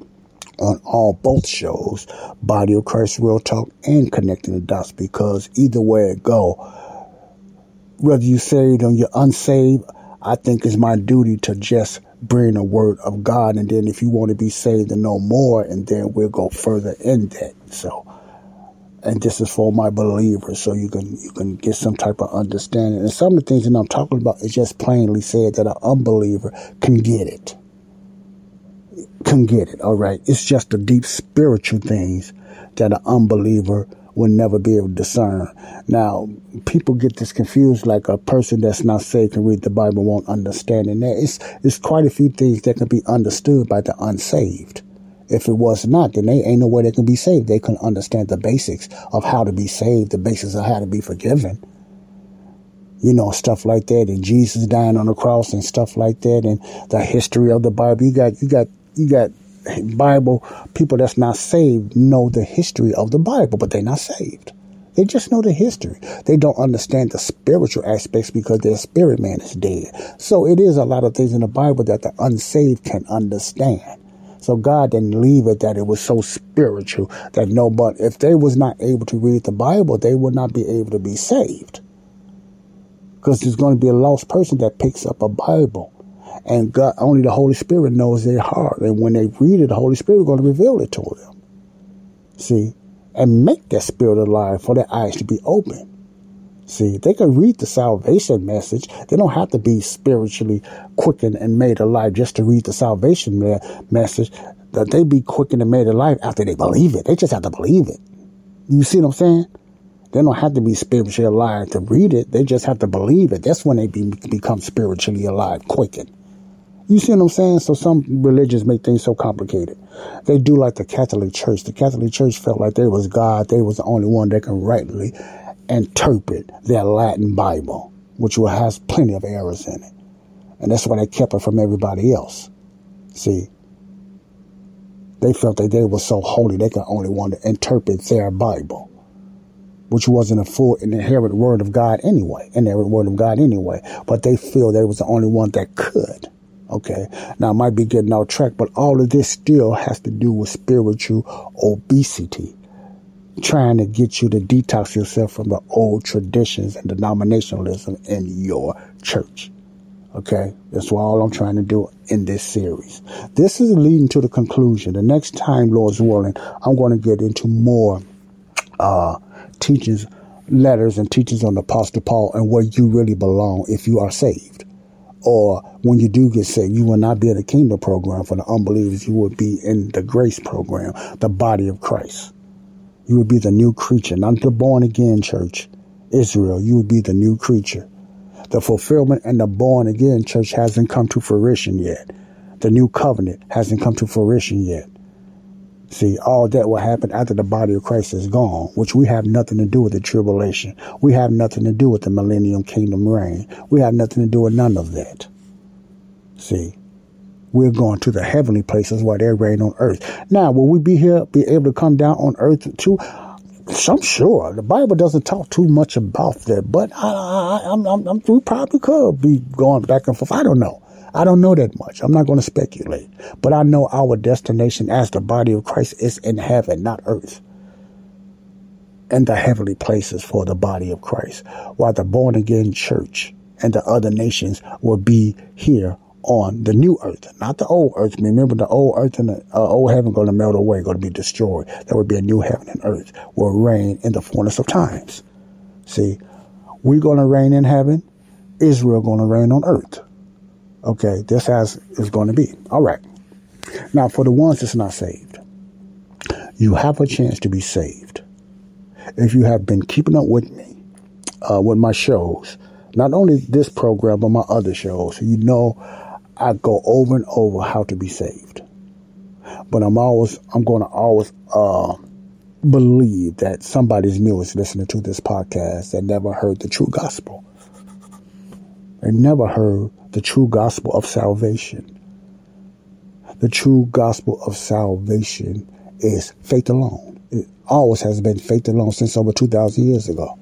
on all both shows, Body of Christ Real Talk and Connecting the Dots, because either way it go, whether you saved or you're unsaved, I think it's my duty to just bring the word of God. And then if you want to be saved and know more, and then we'll go further in that. So, and this is for my believers, so you can you can get some type of understanding. And some of the things that I'm talking about is just plainly said that an unbeliever can get it. Can get it, all right. It's just the deep spiritual things that an unbeliever will never be able to discern. Now, people get this confused like a person that's not saved can read the Bible won't understand. And there is it's quite a few things that can be understood by the unsaved. If it was not, then they ain't no way they can be saved. They can understand the basics of how to be saved, the basics of how to be forgiven. You know, stuff like that, and Jesus dying on the cross and stuff like that, and the history of the Bible. You got you got you got Bible people that's not saved know the history of the Bible, but they're not saved. They just know the history. They don't understand the spiritual aspects because their spirit man is dead. So it is a lot of things in the Bible that the unsaved can understand. So God didn't leave it that it was so spiritual that no, but if they was not able to read the Bible, they would not be able to be saved. Because there's going to be a lost person that picks up a Bible and God, only the Holy Spirit knows their heart. And when they read it, the Holy Spirit is going to reveal it to them. See? And make that spirit alive for their eyes to be open. See, they can read the salvation message. They don't have to be spiritually quickened and made alive just to read the salvation message. That they be quickened and made alive after they believe it. They just have to believe it. You see what I'm saying? They don't have to be spiritually alive to read it. They just have to believe it. That's when they be, become spiritually alive, quickened. You see what I'm saying? So some religions make things so complicated. They do like the Catholic Church. The Catholic Church felt like they was God. They was the only one that can rightly interpret their Latin Bible, which has plenty of errors in it. And that's why they kept it from everybody else. See, they felt that they were so holy they could only want to interpret their Bible, which wasn't a full and inherent word of God anyway, inherent word of God anyway. But they feel they was the only one that could. Okay. Now I might be getting off track, but all of this still has to do with spiritual obesity. Trying to get you to detox yourself from the old traditions and denominationalism in your church. Okay. That's all I'm trying to do in this series. This is leading to the conclusion. The next time, Lord's willing, I'm going to get into more, uh, teachings, letters and teachings on the Apostle Paul and where you really belong if you are saved or when you do get saved, you will not be in the kingdom program for the unbelievers. You will be in the grace program, the body of Christ. You will be the new creature, not the born again church. Israel, you will be the new creature. The fulfillment and the born again church hasn't come to fruition yet. The new covenant hasn't come to fruition yet. See, all that will happen after the body of Christ is gone, which we have nothing to do with the tribulation. We have nothing to do with the millennium kingdom reign. We have nothing to do with none of that. See, we're going to the heavenly places where they reign on earth. Now, will we be here, be able to come down on earth too? I'm sure the Bible doesn't talk too much about that, but I, I, I'm, I'm, we probably could be going back and forth. I don't know. I don't know that much. I'm not going to speculate. But I know our destination as the body of Christ is in heaven, not earth. And the heavenly places for the body of Christ. While the born again church and the other nations will be here on the new earth, not the old earth. Remember, the old earth and the uh, old heaven going to melt away, going to be destroyed. There will be a new heaven and earth will reign in the fullness of times. See, we're going to reign in heaven. Israel going to reign on earth. Okay, this has is going to be. All right. Now, for the ones that's not saved, you have a chance to be saved. If you have been keeping up with me, uh, with my shows, not only this program, but my other shows, you know I go over and over how to be saved. But I'm always, I'm going to always, uh, believe that somebody's new is listening to this podcast that never heard the true gospel. They never heard the true gospel of salvation. The true gospel of salvation is faith alone. It always has been faith alone since over 2,000 years ago.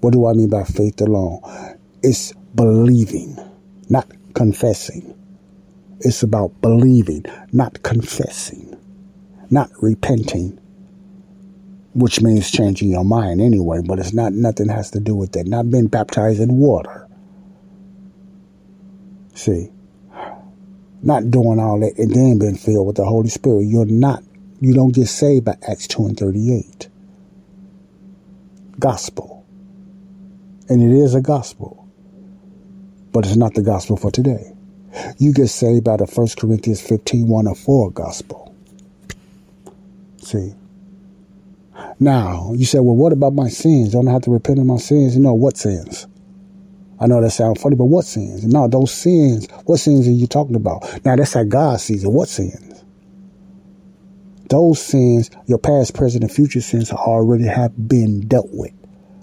What do I mean by faith alone? It's believing, not confessing. It's about believing, not confessing, not repenting, which means changing your mind anyway, but it's not nothing has to do with that. Not being baptized in water. See, not doing all that and then being filled with the Holy Spirit. You're not, you don't get saved by Acts 2 and 38. Gospel. And it is a gospel, but it's not the gospel for today. You get saved by the 1 Corinthians 15, 1 or 4 gospel. See, now, you say, well, what about my sins? Don't I have to repent of my sins? You know, what sins? I know that sounds funny, but what sins? No, those sins, what sins are you talking about? Now, that's how God sees it. What sins? Those sins, your past, present, and future sins already have been dealt with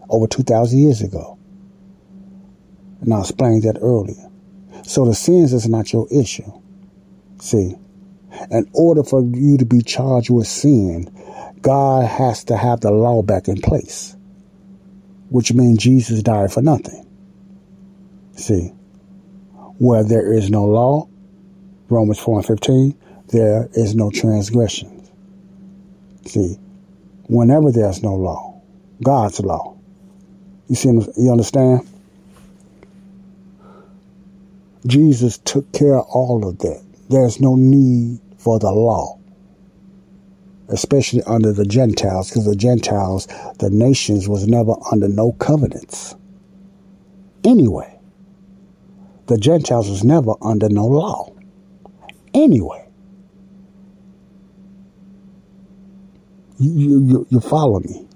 over 2,000 years ago. And I explained that earlier. So the sins is not your issue. See, in order for you to be charged with sin, God has to have the law back in place, which means Jesus died for nothing. See, where there is no law, Romans 4 and 15, there is no transgressions. See, whenever there's no law, God's law. You see, you understand? Jesus took care of all of that. There's no need for the law especially under the Gentiles, because the Gentiles, the nations, was never under no covenants. Anyway, the Gentiles was never under no law. Anyway, you, you, you follow me.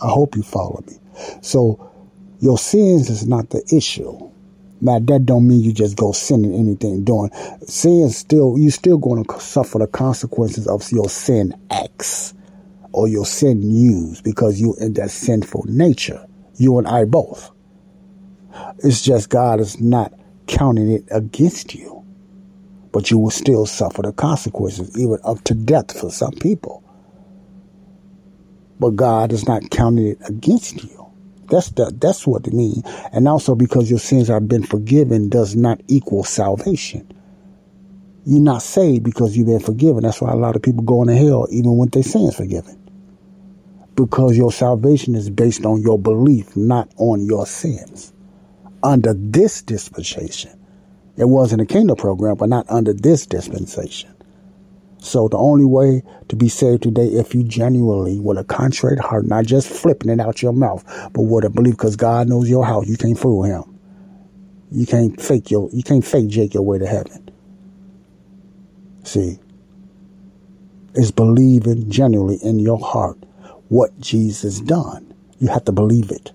I hope you follow me. So, your sins is not the issue. Now that don't mean you just go sinning anything doing. Sin still you still going to suffer the consequences of your sin acts or your sin use because you in that sinful nature. You and I both. It's just God is not counting it against you. But you will still suffer the consequences, even up to death for some people. But God is not counting it against you. That's the, that's what it means. And also because your sins have been forgiven does not equal salvation. You're not saved because you've been forgiven. That's why a lot of people go into hell even when their sins forgiven. Because your salvation is based on your belief, not on your sins. Under this dispensation. It wasn't a kingdom program, but not under this dispensation. So the only way to be saved today, if you genuinely, with a contrite heart, not just flipping it out your mouth, but with a belief, because God knows your house, you can't fool Him. You can't fake your, you can't fake Jake your way to heaven. See, is believing genuinely in your heart what Jesus done. You have to believe it.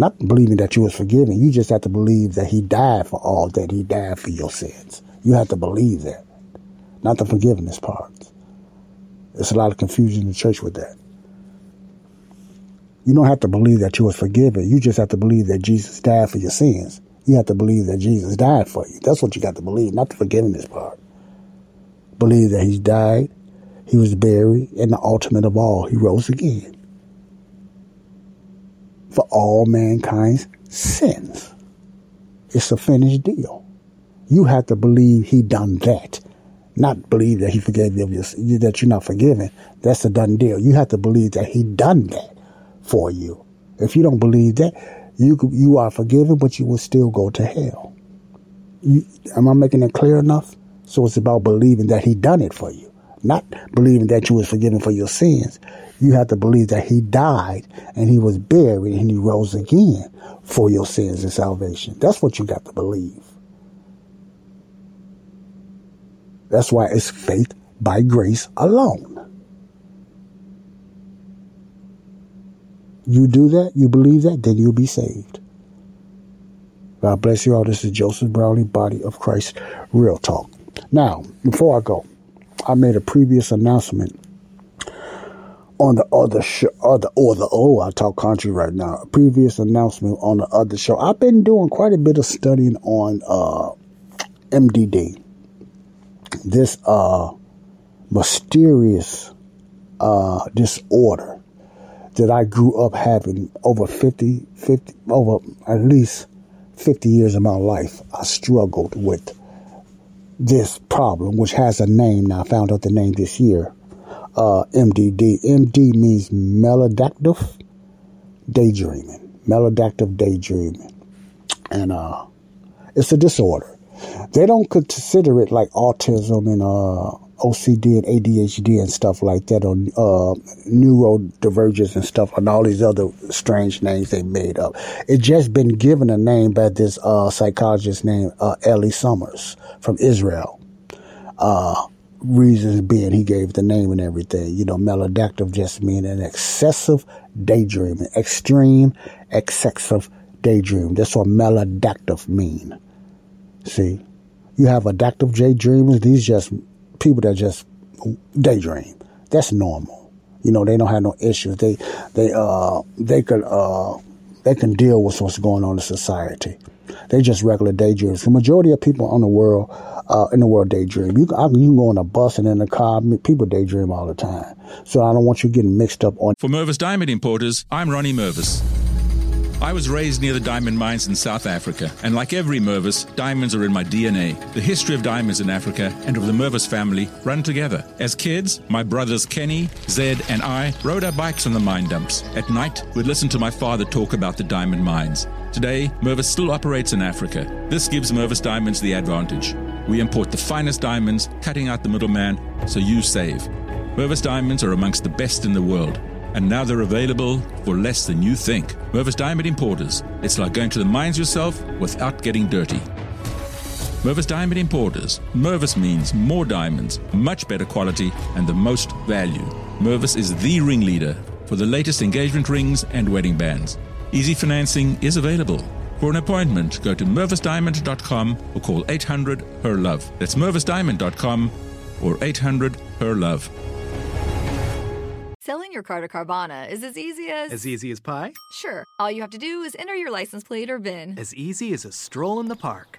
Not believing that you was forgiven. You just have to believe that He died for all that. He died for your sins. You have to believe that not the forgiveness part. There's a lot of confusion in the church with that. You don't have to believe that you was forgiven. You just have to believe that Jesus died for your sins. You have to believe that Jesus died for you. That's what you got to believe, not the forgiveness part. Believe that he died, he was buried, and the ultimate of all, he rose again. For all mankind's sins. It's a finished deal. You have to believe he done that not believe that he forgave you that you're not forgiven. That's a done deal. You have to believe that he done that for you. If you don't believe that, you you are forgiven, but you will still go to hell. You, am I making it clear enough? So it's about believing that he done it for you, not believing that you was forgiven for your sins. You have to believe that he died and he was buried and he rose again for your sins and salvation. That's what you got to believe. That's why it's faith by grace alone. You do that, you believe that, then you'll be saved. God bless you all. This is Joseph Brownlee, Body of Christ, Real Talk. Now, before I go, I made a previous announcement on the other show, other or the oh, I talk country right now. Previous announcement on the other show. I've been doing quite a bit of studying on uh, MDD this uh, mysterious uh, disorder that I grew up having over 50, 50, over at least 50 years of my life. I struggled with this problem, which has a name now. I found out the name this year. Uh, MDD. MD means maladaptive daydreaming. Maladaptive daydreaming. And uh, it's a disorder. They don't consider it like autism and uh, OCD and ADHD and stuff like that, or uh, neurodivergence and stuff, and all these other strange names they made up. It just been given a name by this uh, psychologist named uh, Eli Somer from Israel. Uh, reasons being he gave the name and everything. You know, maladaptive just meaning an excessive daydreaming, extreme, excessive daydream. That's what maladaptive mean. See, you have adaptive daydreamers. These just people that just daydream. That's normal. You know, they don't have no issues. They they uh they could uh they can deal with what's going on in society. They just regular daydreams. The majority of people in the world uh, in the world daydream. You, I, you can go on a bus and in a car. People daydream all the time. So I don't want you getting mixed up on. For Mervis Diamond Importers, I'm Ronnie Mervis. I was raised near the diamond mines in South Africa, and like every Mervis, diamonds are in my DNA. The history of diamonds in Africa and of the Mervis family run together. As kids, my brothers Kenny, Zed, and I rode our bikes on the mine dumps. At night, we'd listen to my father talk about the diamond mines. Today, Mervis still operates in Africa. This gives Mervis Diamonds the advantage. We import the finest diamonds, cutting out the middleman, so you save. Mervis Diamonds are amongst the best in the world and now they're available for less than you think. Mervis Diamond Importers. It's like going to the mines yourself without getting dirty. Mervis Diamond Importers. Mervis means more diamonds, much better quality, and the most value. Mervis is the ringleader for the latest engagement rings and wedding bands. Easy financing is available. For an appointment, go to mervisdiamond.com or call 800 HER LOVE. That's mervisdiamond.com or 800 HER LOVE. Selling your car to Carvana is as easy as. As easy as pie? Sure. All you have to do is enter your license plate or VIN. As easy as a stroll in the park.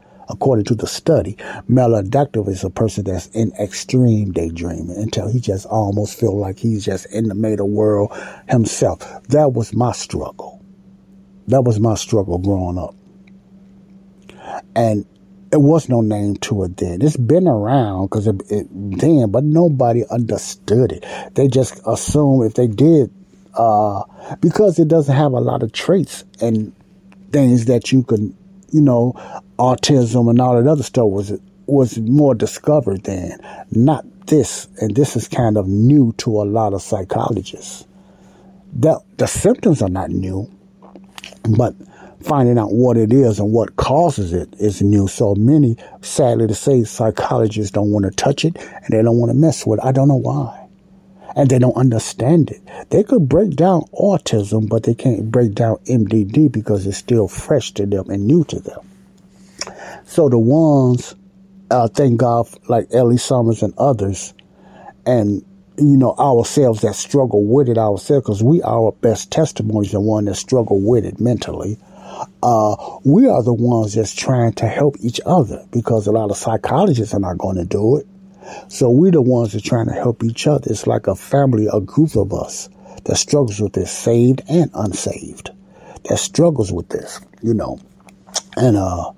according to the study, maladaptive is a person that's in extreme daydreaming until he just almost feel like he's just in the meta world himself. That was my struggle. That was my struggle growing up. And it was no name to it then. It's been around because it, it, then, but nobody understood it. They just assume if they did, uh, because it doesn't have a lot of traits and things that you can you know, autism and all that other stuff was was more discovered then. Not this, and this is kind of new to a lot of psychologists. The the symptoms are not new, but finding out what it is and what causes it is new. So many, sadly to say, psychologists don't want to touch it and they don't want to mess with it. I don't know why. And they don't understand it. They could break down autism, but they can't break down MDD because it's still fresh to them and new to them. So the ones, uh, thank God, like Eli Somer and others, and you know ourselves that struggle with it ourselves, because we are our best testimonies, the one that struggle with it mentally. Uh, we are the ones that's trying to help each other because a lot of psychologists are not going to do it. So we're the ones that are trying to help each other. It's like a family, a group of us that struggles with this, saved and unsaved, that struggles with this, you know. And uh,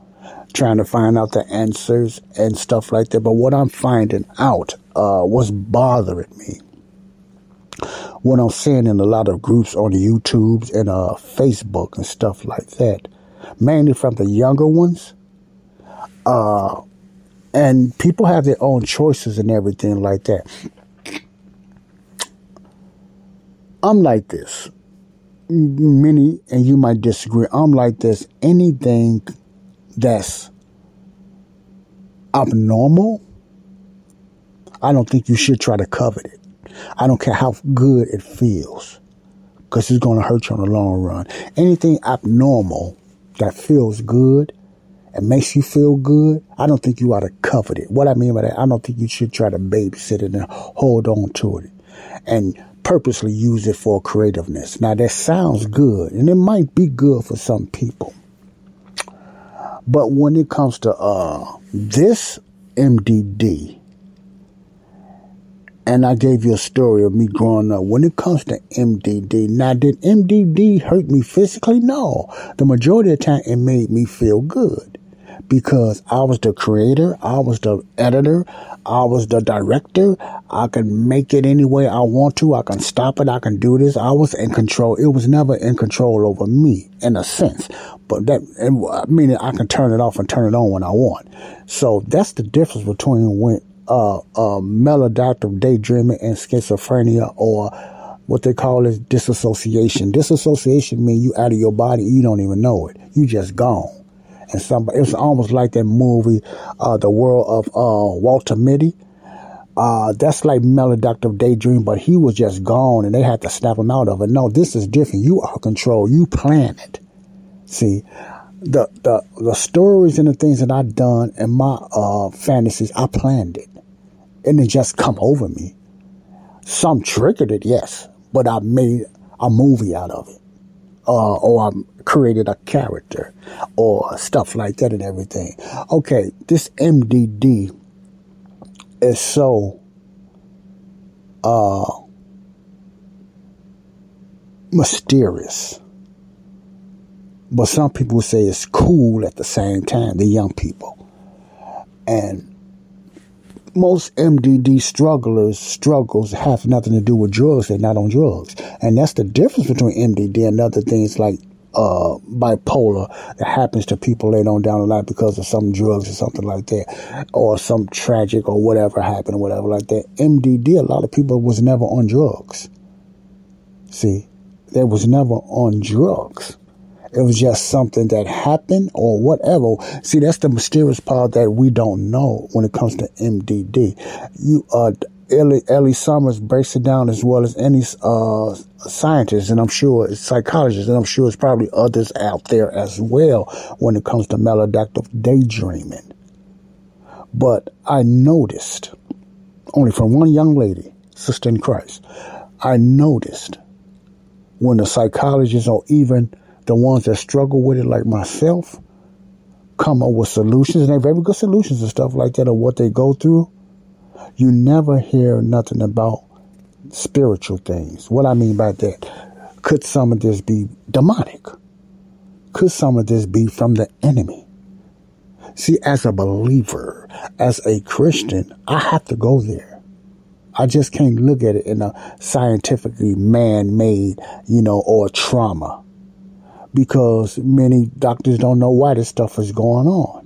trying to find out the answers and stuff like that. But what I'm finding out, uh, bothering me, what I'm seeing in a lot of groups on YouTube and uh, Facebook and stuff like that, mainly from the younger ones, uh, and people have their own choices and everything like that. I'm like this. Many, and you might disagree, I'm like this. Anything that's abnormal I don't think you should try to covet it. I don't care how good it feels because it's going to hurt you in the long run. Anything abnormal that feels good and makes you feel good, I don't think you ought to covet it. What I mean by that, I don't think you should try to babysit it and hold on to it and purposely use it for creativeness. Now that sounds good and it might be good for some people. But when it comes to uh, this MDD, and I gave you a story of me growing up. When it comes to MDD, now did MDD hurt me physically? No. The majority of the time it made me feel good because I was the creator, I was the editor, I was the director. I can make it any way I want to. I can stop it. I can do this. I was in control. It was never in control over me in a sense, but that, meaning I can turn it off and turn it on when I want. So that's the difference between when uh, uh, daydreaming and schizophrenia or what they call is disassociation. Disassociation means you out of your body. You don't even know it. You just gone. And somebody, it's almost like that movie, uh, The World of uh, Walter Mitty. Uh, that's like maladaptive daydream, but he was just gone and they had to snap him out of it. No, this is different. You are control. You plan it. See, the, the, the stories and the things that I've done in my, uh, fantasies, I planned it and it just come over me. Some triggered it, yes, but I made a movie out of it. Uh, or I created a character or stuff like that and everything. Okay, this MDD is so uh, mysterious. But some people say it's cool at the same time, the young people. And most MDD strugglers struggles have nothing to do with drugs. They're not on drugs, and that's the difference between MDD and other things like uh, bipolar that happens to people later on down the line because of some drugs or something like that, or some tragic or whatever happened or whatever like that. MDD, a lot of people was never on drugs. See, they was never on drugs. It was just something that happened or whatever. See, that's the mysterious part that we don't know when it comes to MDD. You, uh, Eli, Eli Somers breaks it down as well as any uh, scientist, and I'm sure it's psychologist, and I'm sure it's probably others out there as well when it comes to maladaptive daydreaming. But I noticed, only from one young lady, sister in Christ, I noticed when the psychologists or even the ones that struggle with it, like myself, come up with solutions, and they have very good solutions and stuff like that of what they go through. You never hear nothing about spiritual things. What I mean by that, could some of this be demonic? Could some of this be from the enemy? See, as a believer, as a Christian, I have to go there. I just can't look at it in a scientifically man-made, you know, or trauma because many doctors don't know why this stuff is going on.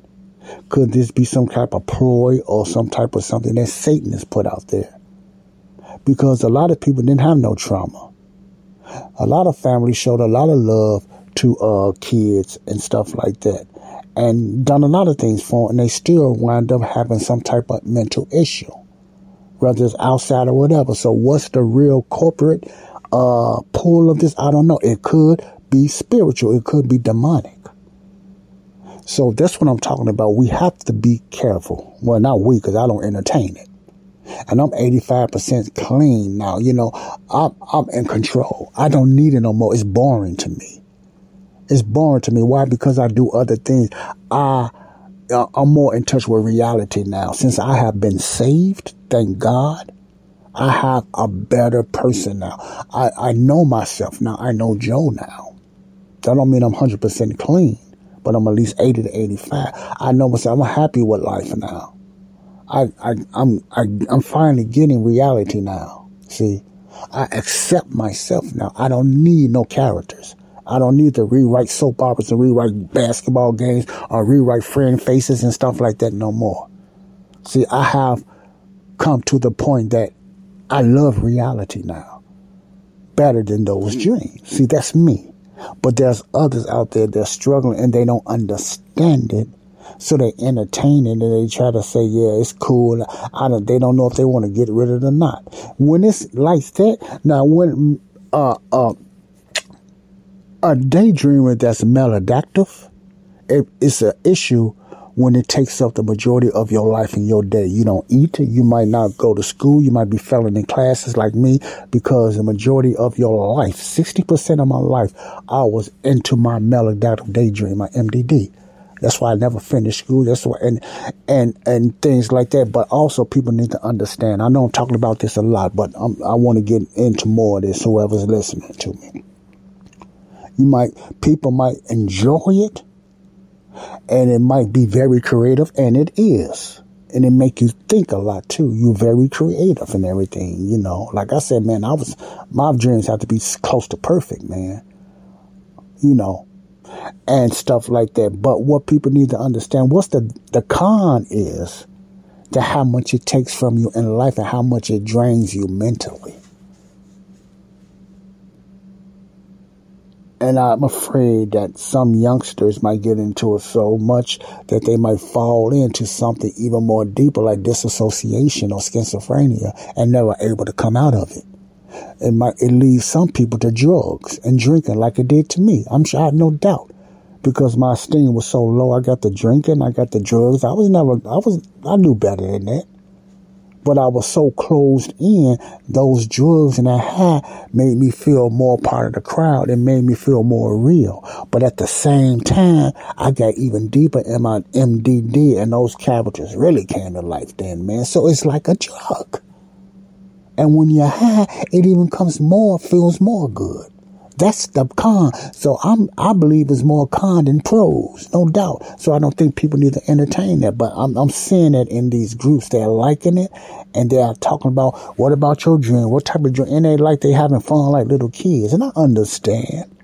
Could this be some type of ploy or some type of something that Satan has put out there? Because a lot of people didn't have no trauma. A lot of families showed a lot of love to uh, kids and stuff like that and done a lot of things for them, and they still wind up having some type of mental issue, whether it's outside or whatever. So, what's the real corporate uh, pull of this? I don't know. It could be spiritual, it could be demonic. So that's what I'm talking about. We have to be careful. Well, not we, because I don't entertain it. And I'm 85% clean now. You know, I'm, I'm in control. I don't need it no more. It's boring to me. It's boring to me. Why? Because I do other things. I, uh, I'm more in touch with reality now. Since I have been saved, thank God, I have a better person now. I, I know myself now. I know Joe now. That don't mean I'm 100% clean, but I'm at least 80 to 85. I know myself. I'm happy with life now. I, I, I'm, I, I'm finally getting reality now. See, I accept myself now. I don't need no characters. I don't need to rewrite soap operas and rewrite basketball games or rewrite friend faces and stuff like that no more. See, I have come to the point that I love reality now better than those dreams. See, that's me. But there's others out there that's struggling and they don't understand it So they entertain it and they try to say, yeah, it's cool. I don't, they don't know if they want to get rid of it or not. When it's like that, now when uh, uh, a daydreamer that's maladaptive, it, it's an issue when it takes up the majority of your life and your day. You don't eat, you might not go to school, you might be failing in classes like me because the majority of your life, 60% of my life, I was into my maladaptive daydream, my MDD. That's why I never finished school. That's why, and, and, and things like that. But also people need to understand. I know I'm talking about this a lot, but I'm, i want to get into more of this, whoever's listening to me. You might, people might enjoy it and it might be very creative and it is. And it make you think a lot too. You're very creative and everything, you know. Like I said, man, I was, my dreams have to be close to perfect, man. You know, and stuff like that. But what people need to understand, what's the, the con is to how much it takes from you in life and how much it drains you mentally. And I'm afraid that some youngsters might get into it so much that they might fall into something even more deeper like disassociation or schizophrenia and never able to come out of it. It might it leads some people to drugs and drinking like it did to me. I'm sure I have no doubt. Because my esteem was so low, I got the drinking, I got the drugs. I was never I was I knew better than that. But I was so closed in, those drugs and that high made me feel more part of the crowd. It made me feel more real. But at the same time, I got even deeper in my MDD and those characters really came to life then, man. So it's like a drug. And when you're high, it even comes more, feels more good. That's the con. So I'm, I believe it's more con than pros, no doubt. So I don't think people need to entertain that. But I'm, I'm seeing it in these groups. They're liking it and they're talking about what about your dream? What type of dream? And they like they having fun like little kids. And I understand,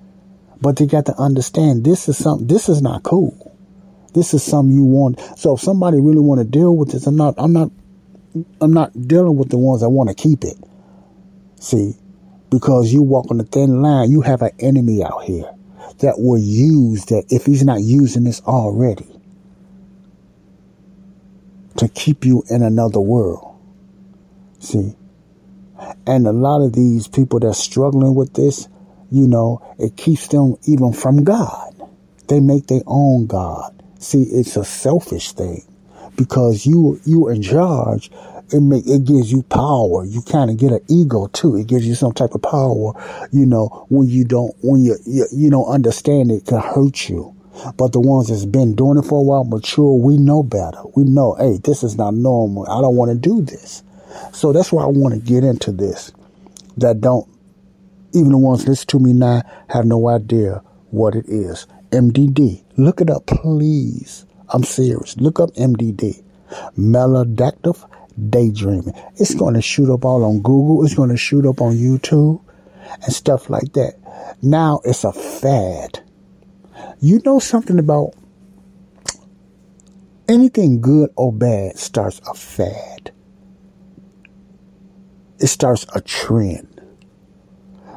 but they got to understand this is something. This is not cool. This is something you want. So if somebody really want to deal with this, I'm not. I'm not I'm not dealing with the ones that want to keep it. See, because you walk on a thin line, you have an enemy out here that will use that if he's not using this already to keep you in another world. See, and a lot of these people that's struggling with this, you know, it keeps them even from God. They make their own God. See, it's a selfish thing because you you in charge. It make it gives you power. You kind of get an ego too. It gives you some type of power. You know when you don't when you you, you don't understand it can hurt you. But the ones that's been doing it for a while, mature, we know better. We know, hey, this is not normal. I don't want to do this. So that's why I want to get into this. That don't even the ones listen to me now have no idea what it is. MDD. Look it up, please. I'm serious. Look up MDD. Maladaptive daydreaming. It's going to shoot up all on Google. It's going to shoot up on YouTube and stuff like that. Now it's a fad. You know something about anything good or bad starts a fad. It starts a trend.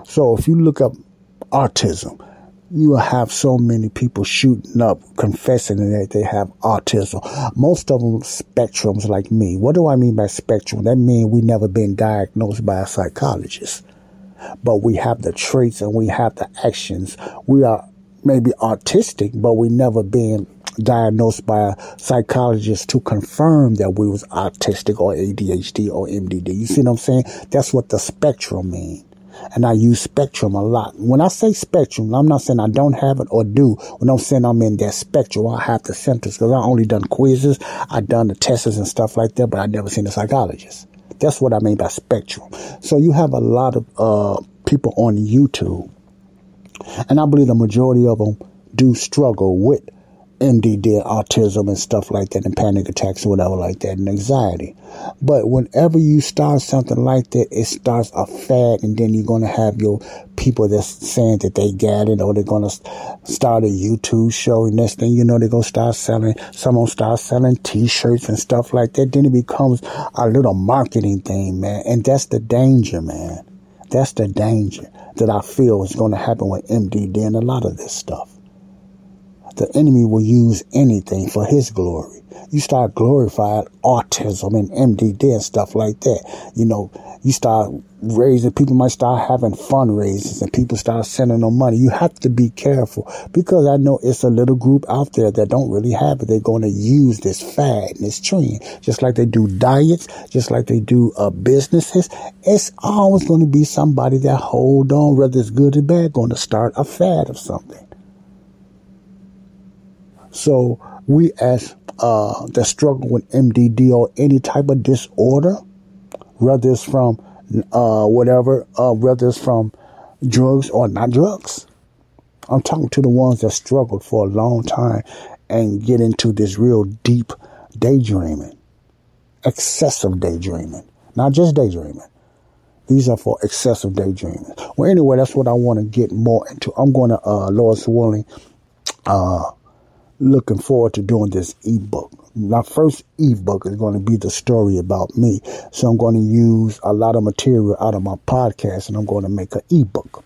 So if you look up autism, you will have so many people shooting up confessing that they have autism. Most of them spectrums like me. What do I mean by spectrum? That means we never been diagnosed by a psychologist. But we have the traits and we have the actions. We are maybe autistic, but we never been diagnosed by a psychologist to confirm that we was autistic or ADHD or MDD. You see what I'm saying? That's what the spectrum means and I use spectrum a lot. When I say spectrum, I'm not saying I don't have it or do. When I'm saying I'm in that spectrum, I have the symptoms because I only done quizzes, I done the tests and stuff like that, but I never seen a psychologist. That's what I mean by spectrum. So you have a lot of uh, people on YouTube, and I believe the majority of them do struggle with MDD, autism, and stuff like that, and panic attacks or whatever like that, and anxiety. But whenever you start something like that, it starts a fad, and then you're to have your people that's saying that they got it, or they're to start a YouTube show. And next thing you know, they're to start selling, someone start selling t-shirts and stuff like that. Then it becomes a little marketing thing, man. And that's the danger, man. That's the danger that I feel is going to happen with MDD and a lot of this stuff the enemy will use anything for his glory. You start glorifying autism and MDD and stuff like that. You know, you start raising, people might start having fundraisers and people start sending them money. You have to be careful because I know it's a little group out there that don't really have it. They're going to use this fad and this trend, just like they do diets, just like they do uh, businesses. It's always going to be somebody that hold on, whether it's good or bad, going to start a fad of something. So we as uh, that struggle with MDD or any type of disorder, whether it's from uh, whatever, uh, whether it's from drugs or not drugs. I'm talking to the ones that struggled for a long time and get into this real deep daydreaming, excessive daydreaming, not just daydreaming. These are for excessive daydreaming. Well, anyway, that's what I want to get more into. I'm going to, uh, Lord's willing, uh, looking forward to doing this ebook. My first ebook is going to be the story about me. So I'm going to use a lot of material out of my podcast and I'm going to make an ebook.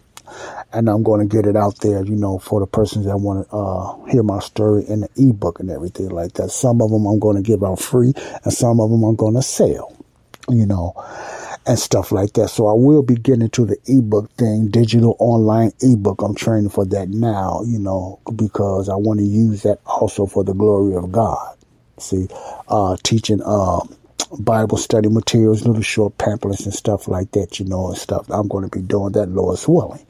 And I'm going to get it out there, you know, for the persons that want to uh, hear my story in the ebook and everything like that. Some of them I'm going to give out free and some of them I'm going to sell, you know and stuff like that. So I will be getting into the ebook thing, digital online ebook. I'm training for that now, you know, because I want to use that also for the glory of God. See, uh, teaching, uh, Bible study materials, little short pamphlets and stuff like that, you know, and stuff. I'm going to be doing that, Lord's willing.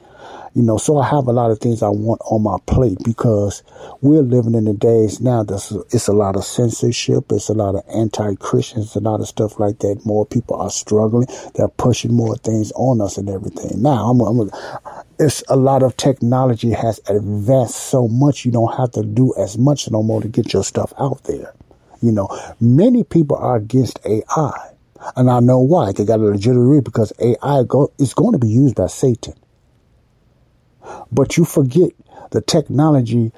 You know, so I have a lot of things I want on my plate because we're living in the days now that's it's a lot of censorship, it's a lot of anti-Christians, a lot of stuff like that. More people are struggling. They're pushing more things on us and everything. Now, I'm, I'm it's a lot of technology has advanced so much you don't have to do as much no more to get your stuff out there. You know, many people are against AI. And I know why. They got a legitimate reason because AI go, is going to be used by Satan. But you forget the technology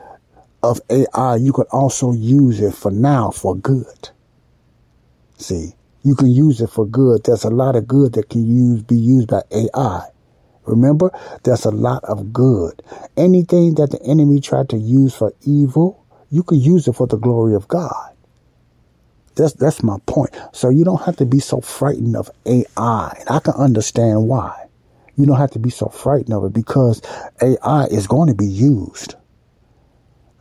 of AI, you can also use it for now for good. See, you can use it for good. There's a lot of good that can use be used by AI. Remember, there's a lot of good. Anything that the enemy tried to use for evil, you can use it for the glory of God. That's that's my point. So you don't have to be so frightened of AI. I can understand why. You don't have to be so frightened of it because AI is going to be used.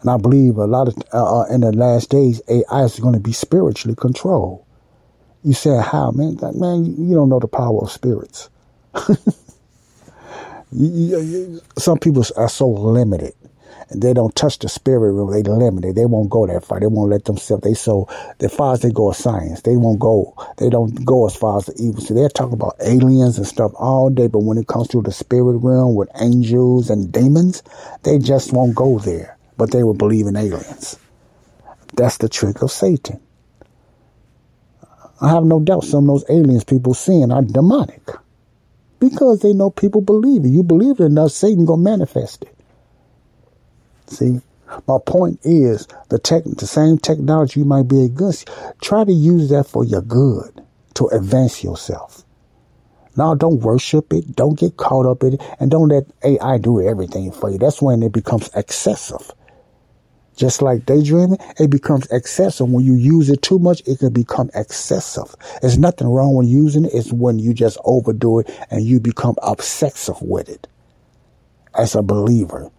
And I believe a lot of, uh, uh in the last days, AI is going to be spiritually controlled. You say, how, man? man, you don't know the power of spirits. [laughs] Some people are so limited they don't touch the spirit realm. They limited. They won't go that far. They won't let themselves. They so as far as they go as science, they won't go. They don't go as far as the evil. So they're talking about aliens and stuff all day. But when it comes to the spirit realm with angels and demons, they just won't go there. But they will believe in aliens. That's the trick of Satan. I have no doubt some of those aliens people seeing are demonic. Because they know people believe it. You believe it enough, Satan gonna manifest it. See, my point is the tech, the same technology you might be against, try to use that for your good to advance yourself. Now, don't worship it. Don't get caught up in it. And don't let AI do everything for you. That's when it becomes excessive. Just like daydreaming, it becomes excessive. When you use it too much, it can become excessive. There's nothing wrong with using it. It's when you just overdo it and you become obsessive with it as a believer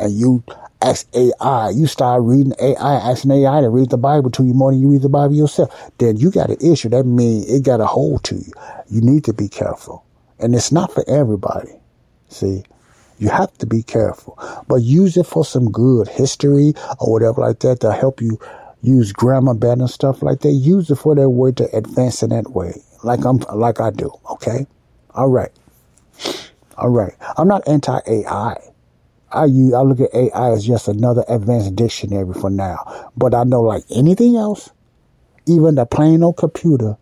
and you ask AI, you start reading AI, asking AI to read the Bible to you more than you read the Bible yourself, then you got an issue. That means it got a hold to you. You need to be careful. And it's not for everybody. See, you have to be careful, but use it for some good history or whatever like that to help you use grammar better and stuff like that. Use it for that way to advance in that way, like I'm, like I do. Okay. All right. All right. I'm not anti AI. I use, I look at AI as just another advanced dictionary for now. But I know like anything else, even the plain old computer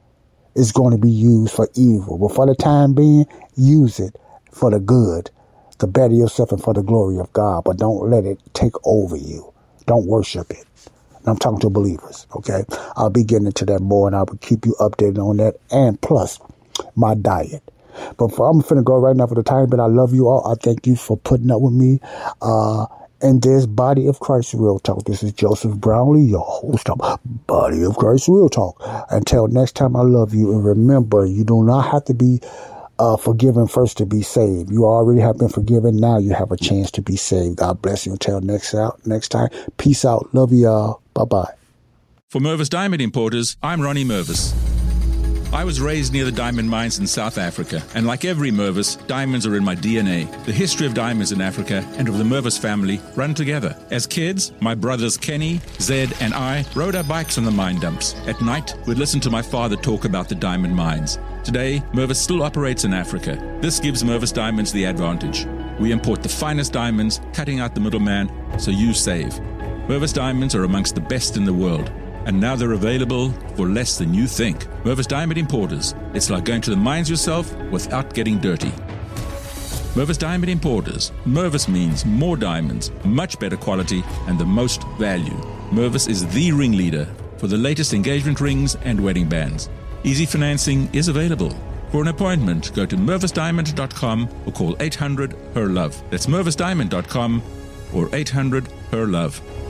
is going to be used for evil. But for the time being, use it for the good, to better yourself and for the glory of God. But don't let it take over you. Don't worship it. And I'm talking to believers, okay? I'll be getting into that more and I will keep you updated on that. And plus, my diet. But for, I'm finna go right now for the time, but I love you all. I thank you for putting up with me. Uh, And this Body of Christ Real Talk. This is Joseph Brownlee, your host of Body of Christ Real Talk. Until next time, I love you. And remember, you do not have to be uh, forgiven first to be saved. You already have been forgiven. Now you have a chance to be saved. God bless you. Until next out, next time. Peace out. Love you all. Bye bye. For Mervis Diamond Importers, I'm Ronnie Mervis. I was raised near the diamond mines in South Africa, and like every Mervis, diamonds are in my DNA. The history of diamonds in Africa and of the Mervis family run together. As kids, my brothers Kenny, Zed, and I rode our bikes on the mine dumps. At night, we'd listen to my father talk about the diamond mines. Today, Mervis still operates in Africa. This gives Mervis Diamonds the advantage. We import the finest diamonds, cutting out the middleman, so you save. Mervis Diamonds are amongst the best in the world and now they're available for less than you think. Mervis Diamond Importers. It's like going to the mines yourself without getting dirty. Mervis Diamond Importers. Mervis means more diamonds, much better quality, and the most value. Mervis is the ringleader for the latest engagement rings and wedding bands. Easy financing is available. For an appointment, go to mervisdiamond.com or call 800 HER LOVE. That's mervisdiamond.com or 800 HER LOVE.